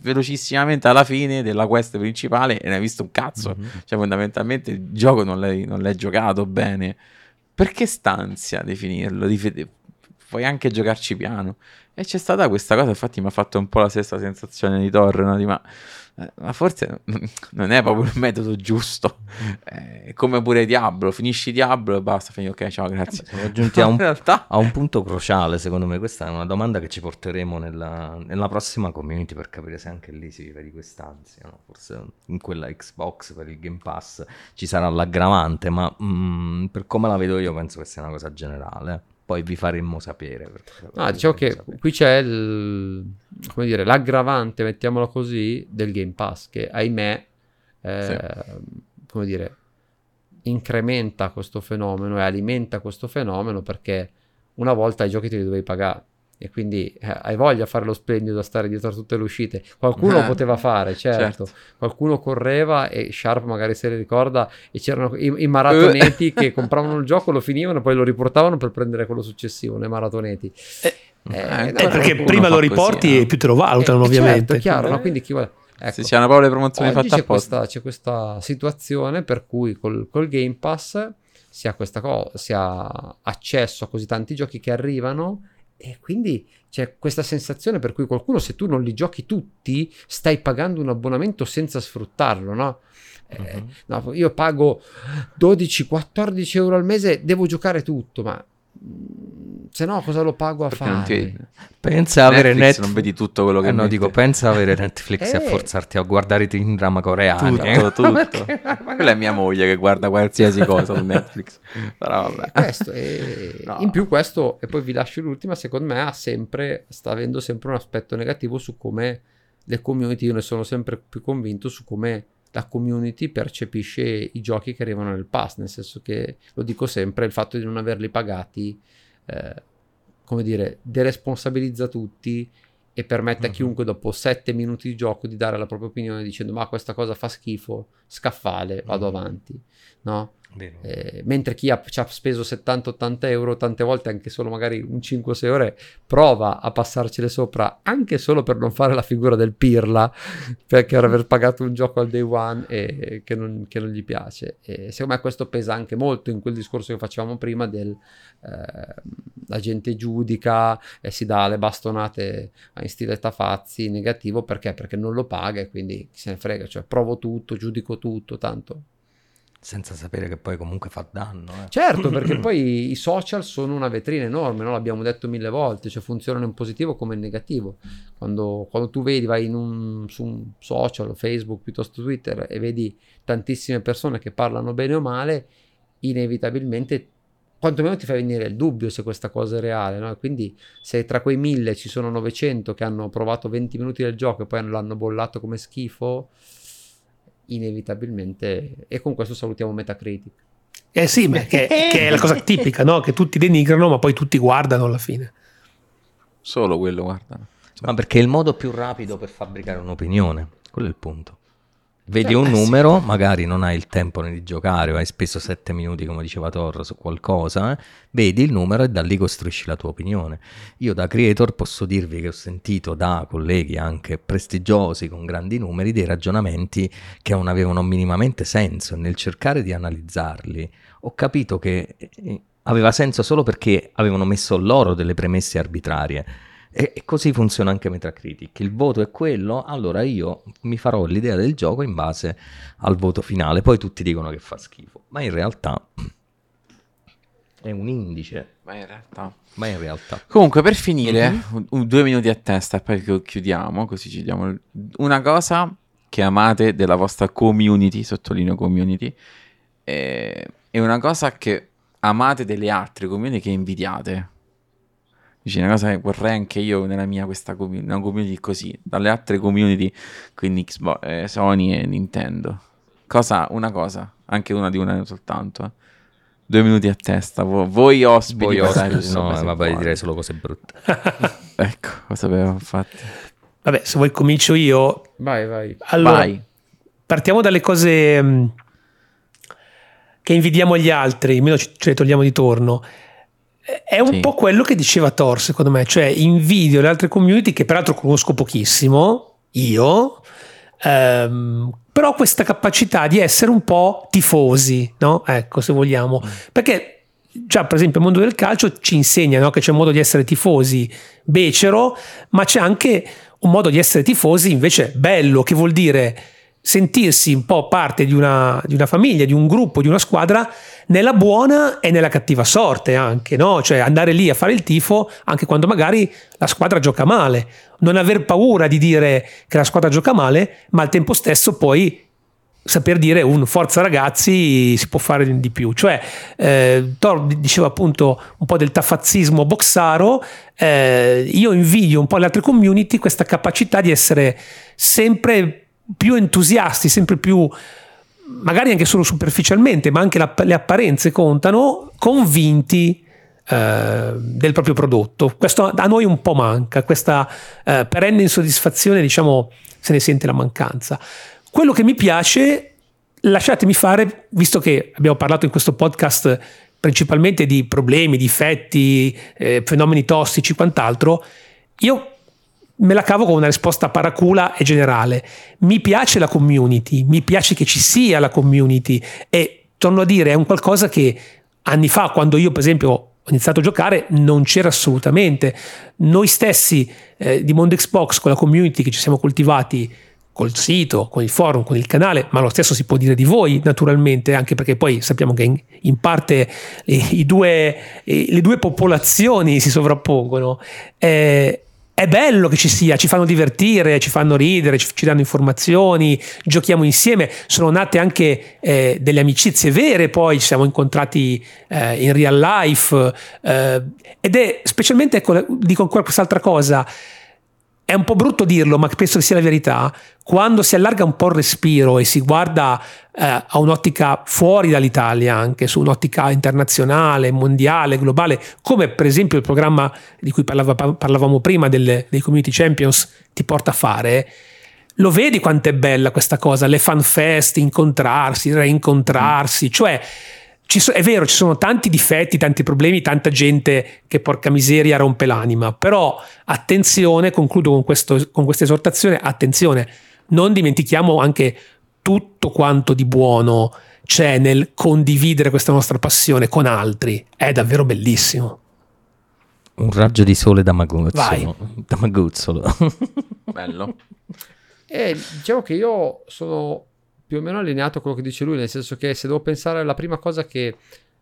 velocissimamente alla fine della quest principale e ne hai visto un cazzo. Mm-hmm. Cioè, fondamentalmente il gioco non l'hai, non l'hai, giocato bene. Perché stanzia di finirlo? Di, puoi anche giocarci piano. E c'è stata questa cosa, infatti mi ha fatto un po' la stessa sensazione di Thor, no? di, ma ma forse non è proprio il metodo giusto. Eh, come pure Diablo, finisci Diablo e basta, fini, ok, ciao, grazie. Eh siamo giunti a un, [laughs] a un, punto cruciale, secondo me. Questa è una domanda che ci porteremo nella, nella prossima community per capire se anche lì si vive di quest'ansia. No? Forse in quella Xbox per il Game Pass ci sarà l'aggravante, ma mm, per come la vedo io penso che sia una cosa generale poi vi faremmo sapere. Ah, diciamo che sapere. qui c'è il, come dire, l'aggravante, mettiamolo così, del Game Pass, che ahimè, eh, sì. come dire, incrementa questo fenomeno e alimenta questo fenomeno perché una volta i giochi te li dovevi pagare e quindi eh, hai voglia di fare lo splendido a stare dietro a tutte le uscite. Qualcuno lo [laughs] poteva fare, certo. certo. Qualcuno correva e Sharp magari se ne ricorda e c'erano i, i maratoneti [laughs] che compravano il gioco, lo finivano, poi lo riportavano per prendere quello successivo, nei maratoneti. Eh, eh, eh perché prima lo riporti così, e più te lo valutano, eh, ovviamente. Certo, è chiaro, no? quindi chi vuole... Ecco, se c'è una proprio le promozioni fatte c'è questa, c'è questa situazione per cui col, col Game Pass si ha, questa cosa, si ha accesso a così tanti giochi che arrivano e quindi c'è questa sensazione per cui qualcuno, se tu non li giochi tutti, stai pagando un abbonamento senza sfruttarlo, no? Uh-huh. no io pago 12-14 euro al mese, devo giocare tutto, ma se no cosa lo pago a fare? Ti... Pensa avere Netflix, non vedi tutto quello che eh no, dico, pensa avere Netflix e a eh. forzarti a guardare i drama coreani. Tutto, tutto. Quella è mia moglie che guarda qualsiasi cosa su Netflix. Però vabbè. Questo è... no. In più questo, e poi vi lascio l'ultima, secondo me ha sempre, sta avendo sempre un aspetto negativo su come le community, io ne sono sempre più convinto su come la community percepisce i giochi che arrivano nel pass, nel senso che, lo dico sempre, il fatto di non averli pagati, eh, come dire, deresponsabilizza tutti e permette uh-huh. a mhm. chiunque dopo sette minuti di gioco di dare la propria opinione dicendo ma questa cosa fa schifo, scaffale, vado uh-huh. avanti, no? Eh, mentre chi ha, ci ha speso 70-80 euro, tante volte anche solo magari un 5-6 ore, prova a passarcele sopra anche solo per non fare la figura del pirla, [laughs] perché aver pagato un gioco al day one e che non, che non gli piace. E secondo me questo pesa anche molto in quel discorso che facevamo prima del eh, la gente giudica e si dà le bastonate in stile tafazzi negativo perché? Perché non lo paga e quindi chi se ne frega, cioè provo tutto, giudico tutto, tanto senza sapere che poi comunque fa danno. Eh. Certo, perché [clears throat] poi i social sono una vetrina enorme, no? l'abbiamo detto mille volte, cioè funzionano in positivo come in negativo. Quando, quando tu vedi, vai un, su un social, Facebook piuttosto Twitter e vedi tantissime persone che parlano bene o male, inevitabilmente quantomeno ti fa venire il dubbio se questa cosa è reale, no? Quindi se tra quei mille ci sono 900 che hanno provato 20 minuti del gioco e poi l'hanno bollato come schifo, inevitabilmente, e con questo salutiamo Metacritic. Eh sì, che, [laughs] che, è la cosa tipica, no? Che tutti denigrano, ma poi tutti guardano alla fine. Solo quello guardano. Ma perché è il modo più rapido per fabbricare un'opinione, quello è il punto. Vedi cioè, un eh, numero, magari non hai il tempo di giocare, o hai speso 7 minuti, come diceva Torre, su qualcosa, eh? vedi il numero e da lì costruisci la tua opinione. Io da creator posso dirvi che ho sentito da colleghi anche prestigiosi con grandi numeri dei ragionamenti che non avevano minimamente senso nel cercare di analizzarli ho capito che eh, aveva senso solo perché avevano messo loro delle premesse arbitrarie e, e, così funziona anche Metacritic. Il voto è quello, allora io mi farò l'idea del gioco in base al voto finale. Poi tutti dicono che fa schifo, ma in realtà è un indice. Ma in realtà. Ma in realtà. Comunque, per finire, mm-hmm. un, due minuti a testa e poi chiudiamo, così ci diamo una cosa che amate della vostra community, sottolineo community, è, è una cosa che amate delle altre community che invidiate. Dici una cosa che vorrei anche io nella mia questa community, una community così, dalle altre community, quindi Xbox, eh, Sony e Nintendo. Cosa, una cosa, anche una di una soltanto. Eh. Due minuti a testa, Vo- voi ospiti. Voi ospiti, no, vabbè, buone. direi solo cose brutte. [laughs] ecco, cosa avevo infatti. Vabbè, se vuoi comincio io. Vai, vai. Allora, vai. partiamo dalle cose mh, mm, che invidiamo agli altri, almeno ce le togliamo di torno è un sì. po' quello che diceva Thor, secondo me, cioè invidio le altre community che peraltro conosco pochissimo, io, ehm, però questa capacità di essere un po' tifosi, no? Ecco, se vogliamo. Mm. Perché già per esempio il mondo del calcio ci insegna no? che c'è un modo di essere tifosi becero, ma c'è anche un modo di essere tifosi invece bello, che vuol dire sentirsi un po' parte di una, di una, famiglia, di un gruppo, di una squadra, nella buona e nella cattiva sorte anche, no? Cioè andare lì a fare il tifo anche quando magari la squadra gioca male, non aver paura di dire che la squadra gioca male, ma al tempo stesso poi saper dire un forza ragazzi si può fare di più cioè eh, Thor diceva appunto un po' del tafazzismo boxaro eh, io invidio un po' le altre community questa capacità di essere sempre più entusiasti, sempre più, magari anche solo superficialmente, ma anche la, le apparenze contano, convinti eh, del proprio prodotto. Questo a noi un po' manca, questa eh, perenne insoddisfazione, diciamo, se ne sente la mancanza. Quello che mi piace, lasciatemi fare, visto che abbiamo parlato in questo podcast principalmente di problemi, difetti, eh, fenomeni tossici, quant'altro, io me la cavo con una risposta paracula e generale. Mi piace la community, mi piace che ci sia la community e torno a dire, è un qualcosa che anni fa, quando io per esempio ho iniziato a giocare, non c'era assolutamente. Noi stessi eh, di Mondo Xbox, con la community che ci siamo coltivati col sito, con il forum, con il canale, ma lo stesso si può dire di voi naturalmente, anche perché poi sappiamo che in, in parte i, i due, i, le due popolazioni si sovrappongono. Eh, è bello che ci sia, ci fanno divertire, ci fanno ridere, ci, ci danno informazioni, giochiamo insieme, sono nate anche eh, delle amicizie vere, poi ci siamo incontrati eh, in real life eh, ed è specialmente, ecco, dico ancora quest'altra cosa, è un po' brutto dirlo, ma penso che sia la verità, quando si allarga un po' il respiro e si guarda eh, a un'ottica fuori dall'Italia, anche su un'ottica internazionale, mondiale, globale, come per esempio il programma di cui parlava, parlavamo prima delle, dei Community Champions ti porta a fare, lo vedi quanto è bella questa cosa, le fan fest, incontrarsi, reincontrarsi, cioè So, è vero, ci sono tanti difetti, tanti problemi, tanta gente che porca miseria rompe l'anima, però attenzione, concludo con, questo, con questa esortazione, attenzione, non dimentichiamo anche tutto quanto di buono c'è nel condividere questa nostra passione con altri, è davvero bellissimo. Un raggio di sole da maguzzolo. Da maguzzolo. Bello. E diciamo che io sono più o meno allineato a quello che dice lui, nel senso che se devo pensare alla prima cosa che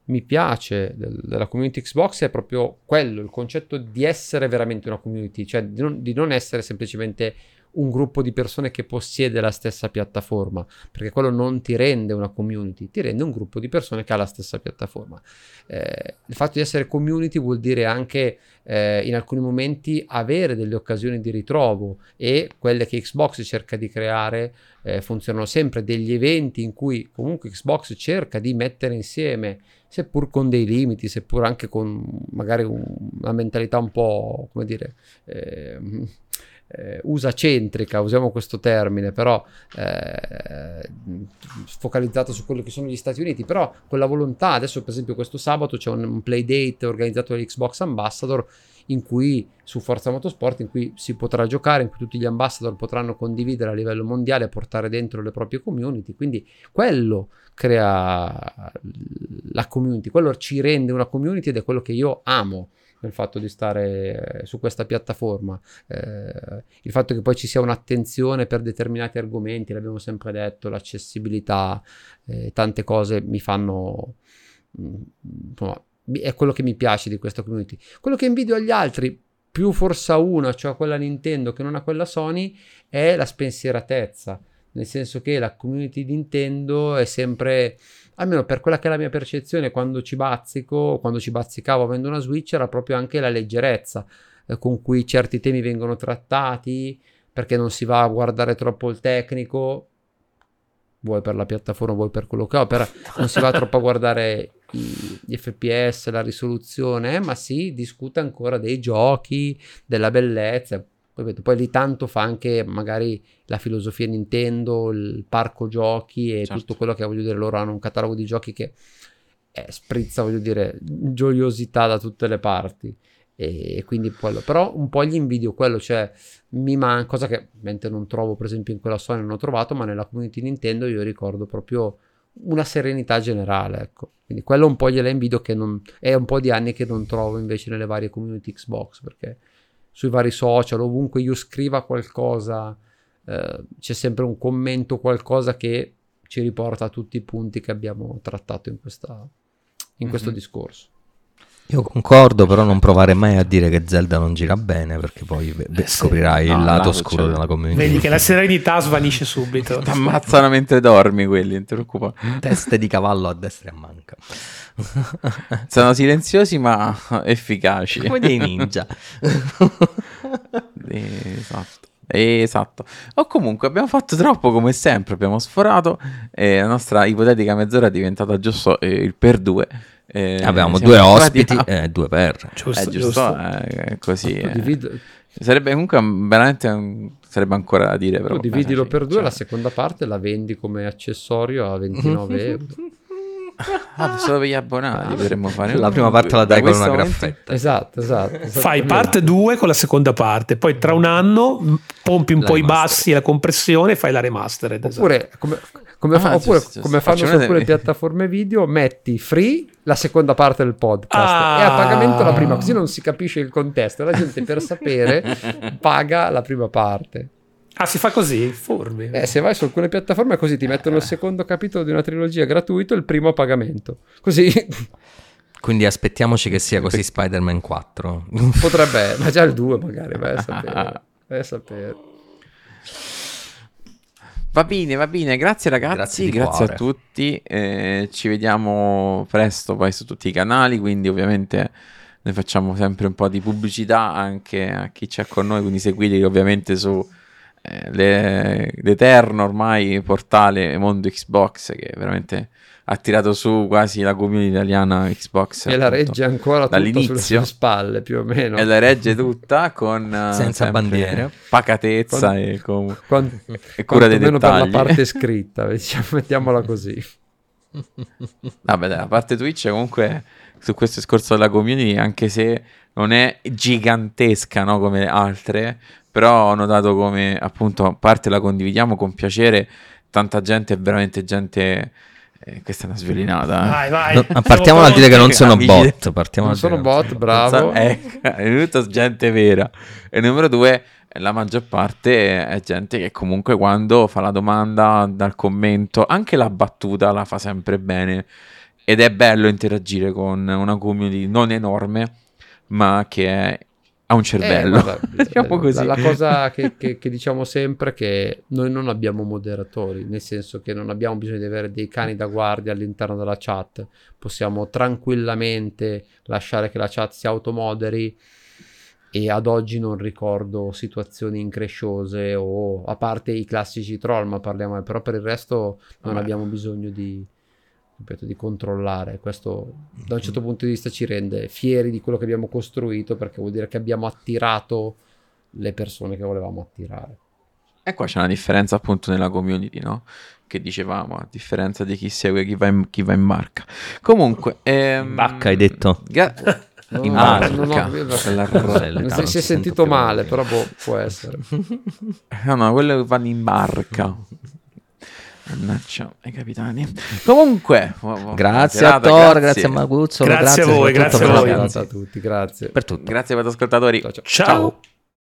mi piace del, della community Xbox è proprio quello, il concetto di essere veramente una community, cioè di non, di non essere semplicemente un gruppo di persone che possiede la stessa piattaforma, perché quello non ti rende una community, ti rende un gruppo di persone che ha la stessa piattaforma. Eh, il fatto di essere community vuol dire anche eh, in alcuni momenti avere delle occasioni di ritrovo e quelle che Xbox cerca di creare eh, funzionano sempre degli eventi in cui comunque Xbox cerca di mettere insieme seppur con dei limiti, seppur anche con magari un, una mentalità un po' come dire eh, eh, usacentrica, usiamo questo termine, però eh, focalizzato su quello che sono gli Stati Uniti, però con la volontà, adesso per esempio questo sabato c'è un, un playdate organizzato dall'Xbox Ambassador in cui su Forza Motorsport in cui si potrà giocare, in cui tutti gli ambassador potranno condividere a livello mondiale e portare dentro le proprie community, quindi quello crea la community, quello ci rende una community ed è quello che io amo nel fatto di stare su questa piattaforma. Eh, il fatto che poi ci sia un'attenzione per determinati argomenti, l'abbiamo sempre detto, l'accessibilità, eh, tante cose mi fanno... Mm, insomma, è quello che mi piace di questa community. Quello che invidio agli altri, più forza una, cioè quella Nintendo che non a quella Sony, è la spensieratezza. Nel senso che la community Nintendo è sempre almeno per quella che è la mia percezione quando ci bazzico, quando ci bazzicavo avendo una Switch, era proprio anche la leggerezza eh, con cui certi temi vengono trattati, perché non si va a guardare troppo il tecnico, vuoi per la piattaforma, vuoi per quello che ho, per, non si va troppo a guardare i, gli FPS, la risoluzione, ma si discute ancora dei giochi, della bellezza, poi, poi lì tanto fa anche magari la filosofia Nintendo, il parco giochi e certo. tutto quello che voglio dire, loro hanno un catalogo di giochi che è, sprizza, voglio dire, gioiosità da tutte le parti. E, e quindi quello, però un po' gli invidio quello, cioè mi manca, cosa che mentre non trovo per esempio in quella Sony non ho trovato, ma nella community Nintendo io ricordo proprio una serenità generale, ecco. Quindi quello un po' gliela invidio che non, è un po' di anni che non trovo invece nelle varie community Xbox, perché sui vari social, ovunque io scriva qualcosa, eh, c'è sempre un commento, qualcosa che ci riporta a tutti i punti che abbiamo trattato in, questa, in questo mm-hmm. discorso. Io concordo, però non provare mai a dire che Zelda non gira bene, perché poi eh, scoprirai no, il lato oscuro c'è. della community. Vedi che la serenità svanisce subito. Ti [laughs] ammazzano mentre dormi quelli, non ti preoccupare. Teste di cavallo a destra e a manca. [laughs] Sono silenziosi ma [laughs] efficaci. Come dei ninja. [laughs] esatto. Esatto. O comunque abbiamo fatto troppo come sempre, abbiamo sforato e la nostra ipotetica mezz'ora è diventata giusto eh, il per due. Eh, Avevamo due ospiti e eh, due per. Giusto, eh, giusto, giusto. Eh, così. Eh. Sarebbe comunque veramente sarebbe ancora da dire. Però, dividilo sì, per due, cioè. la seconda parte la vendi come accessorio a 29 euro. Ah, solo per gli abbonati potremmo fare la prima parte la dai con una graffetta esatto, esatto, esatto. Fai parte 2 con la seconda parte poi tra un anno pompi un la po' i bassi e la compressione e fai la remastered oppure esatto. come, come, ah, fa, oppure, giusto, come fanno su alcune piattaforme video metti free la seconda parte del podcast ah. e a pagamento la prima così non si capisce il contesto. La gente per sapere [laughs] paga la prima parte Ah, si fa così? Furbi. Eh, se vai su alcune piattaforme così ti mettono il secondo capitolo di una trilogia gratuito e il primo a pagamento. Così. [laughs] Quindi aspettiamoci che sia così Spider-Man 4. [laughs] Potrebbe, ma già il 2 magari, vai a sapere. Vai a sapere. Va bene, va bene, grazie ragazzi, grazie, grazie a tutti, eh, ci vediamo presto poi su tutti i canali, quindi ovviamente noi facciamo sempre un po' di pubblicità anche a chi c'è con noi, quindi seguiteli ovviamente su eh, le, l'eterno ormai portale Mondo Xbox che veramente ha tirato su quasi la community italiana Xbox. E la regge ancora dall'inizio. sulle spalle più o meno. E la regge tutta con [laughs] eh, senza bandiera, pacatezza con, e, con, con, e cura dei dettagli. per la parte scritta, diciamo, mettiamola così. [laughs] Vabbè, dai, la parte Twitch comunque su questo discorso della community, anche se non è gigantesca no, come altre, però ho notato come appunto, a parte la condividiamo con piacere, tanta gente è veramente gente... Eh, questa è una sviolinata. Eh. Vai, vai. No, partiamo dal dire che non sono [laughs] bot. Partiamo non sono bot, bravo. È, [laughs] è tutta gente vera. E numero due, la maggior parte è gente che comunque quando fa la domanda dal commento, anche la battuta la fa sempre bene. Ed è bello interagire con una community non enorme, ma che è ha un cervello. Eh, guarda, [laughs] diciamo così. La, la cosa che, che, che, diciamo sempre è che noi non abbiamo moderatori, nel senso che non abbiamo bisogno di avere dei cani da guardia all'interno della chat. Possiamo tranquillamente lasciare che la chat si automoderi e ad oggi non ricordo situazioni incresciose o a parte i classici troll, ma parliamo, però per il resto non Vabbè. abbiamo bisogno di ripeto, di controllare. Questo da un certo punto di vista ci rende fieri di quello che abbiamo costruito perché vuol dire che abbiamo attirato le persone che volevamo attirare. E qua c'è una differenza appunto nella community, no? Che dicevamo, a differenza di chi segue chi va in, chi va in barca. Comunque... Ehm, Bacca hai detto? Ga- No, in barca. No, no, si, si è sentito male, però boh, può essere. [laughs] No, no, quello che vanno in barca. Mannaggia ai capitani. Comunque, grazie a Thor, grazie. grazie a Maguzzo, grazie, grazie a voi, grazie a voi. Grazie a tutti, grazie. Per tutto. Grazie per gli ascoltatori. ciao. ciao. ciao.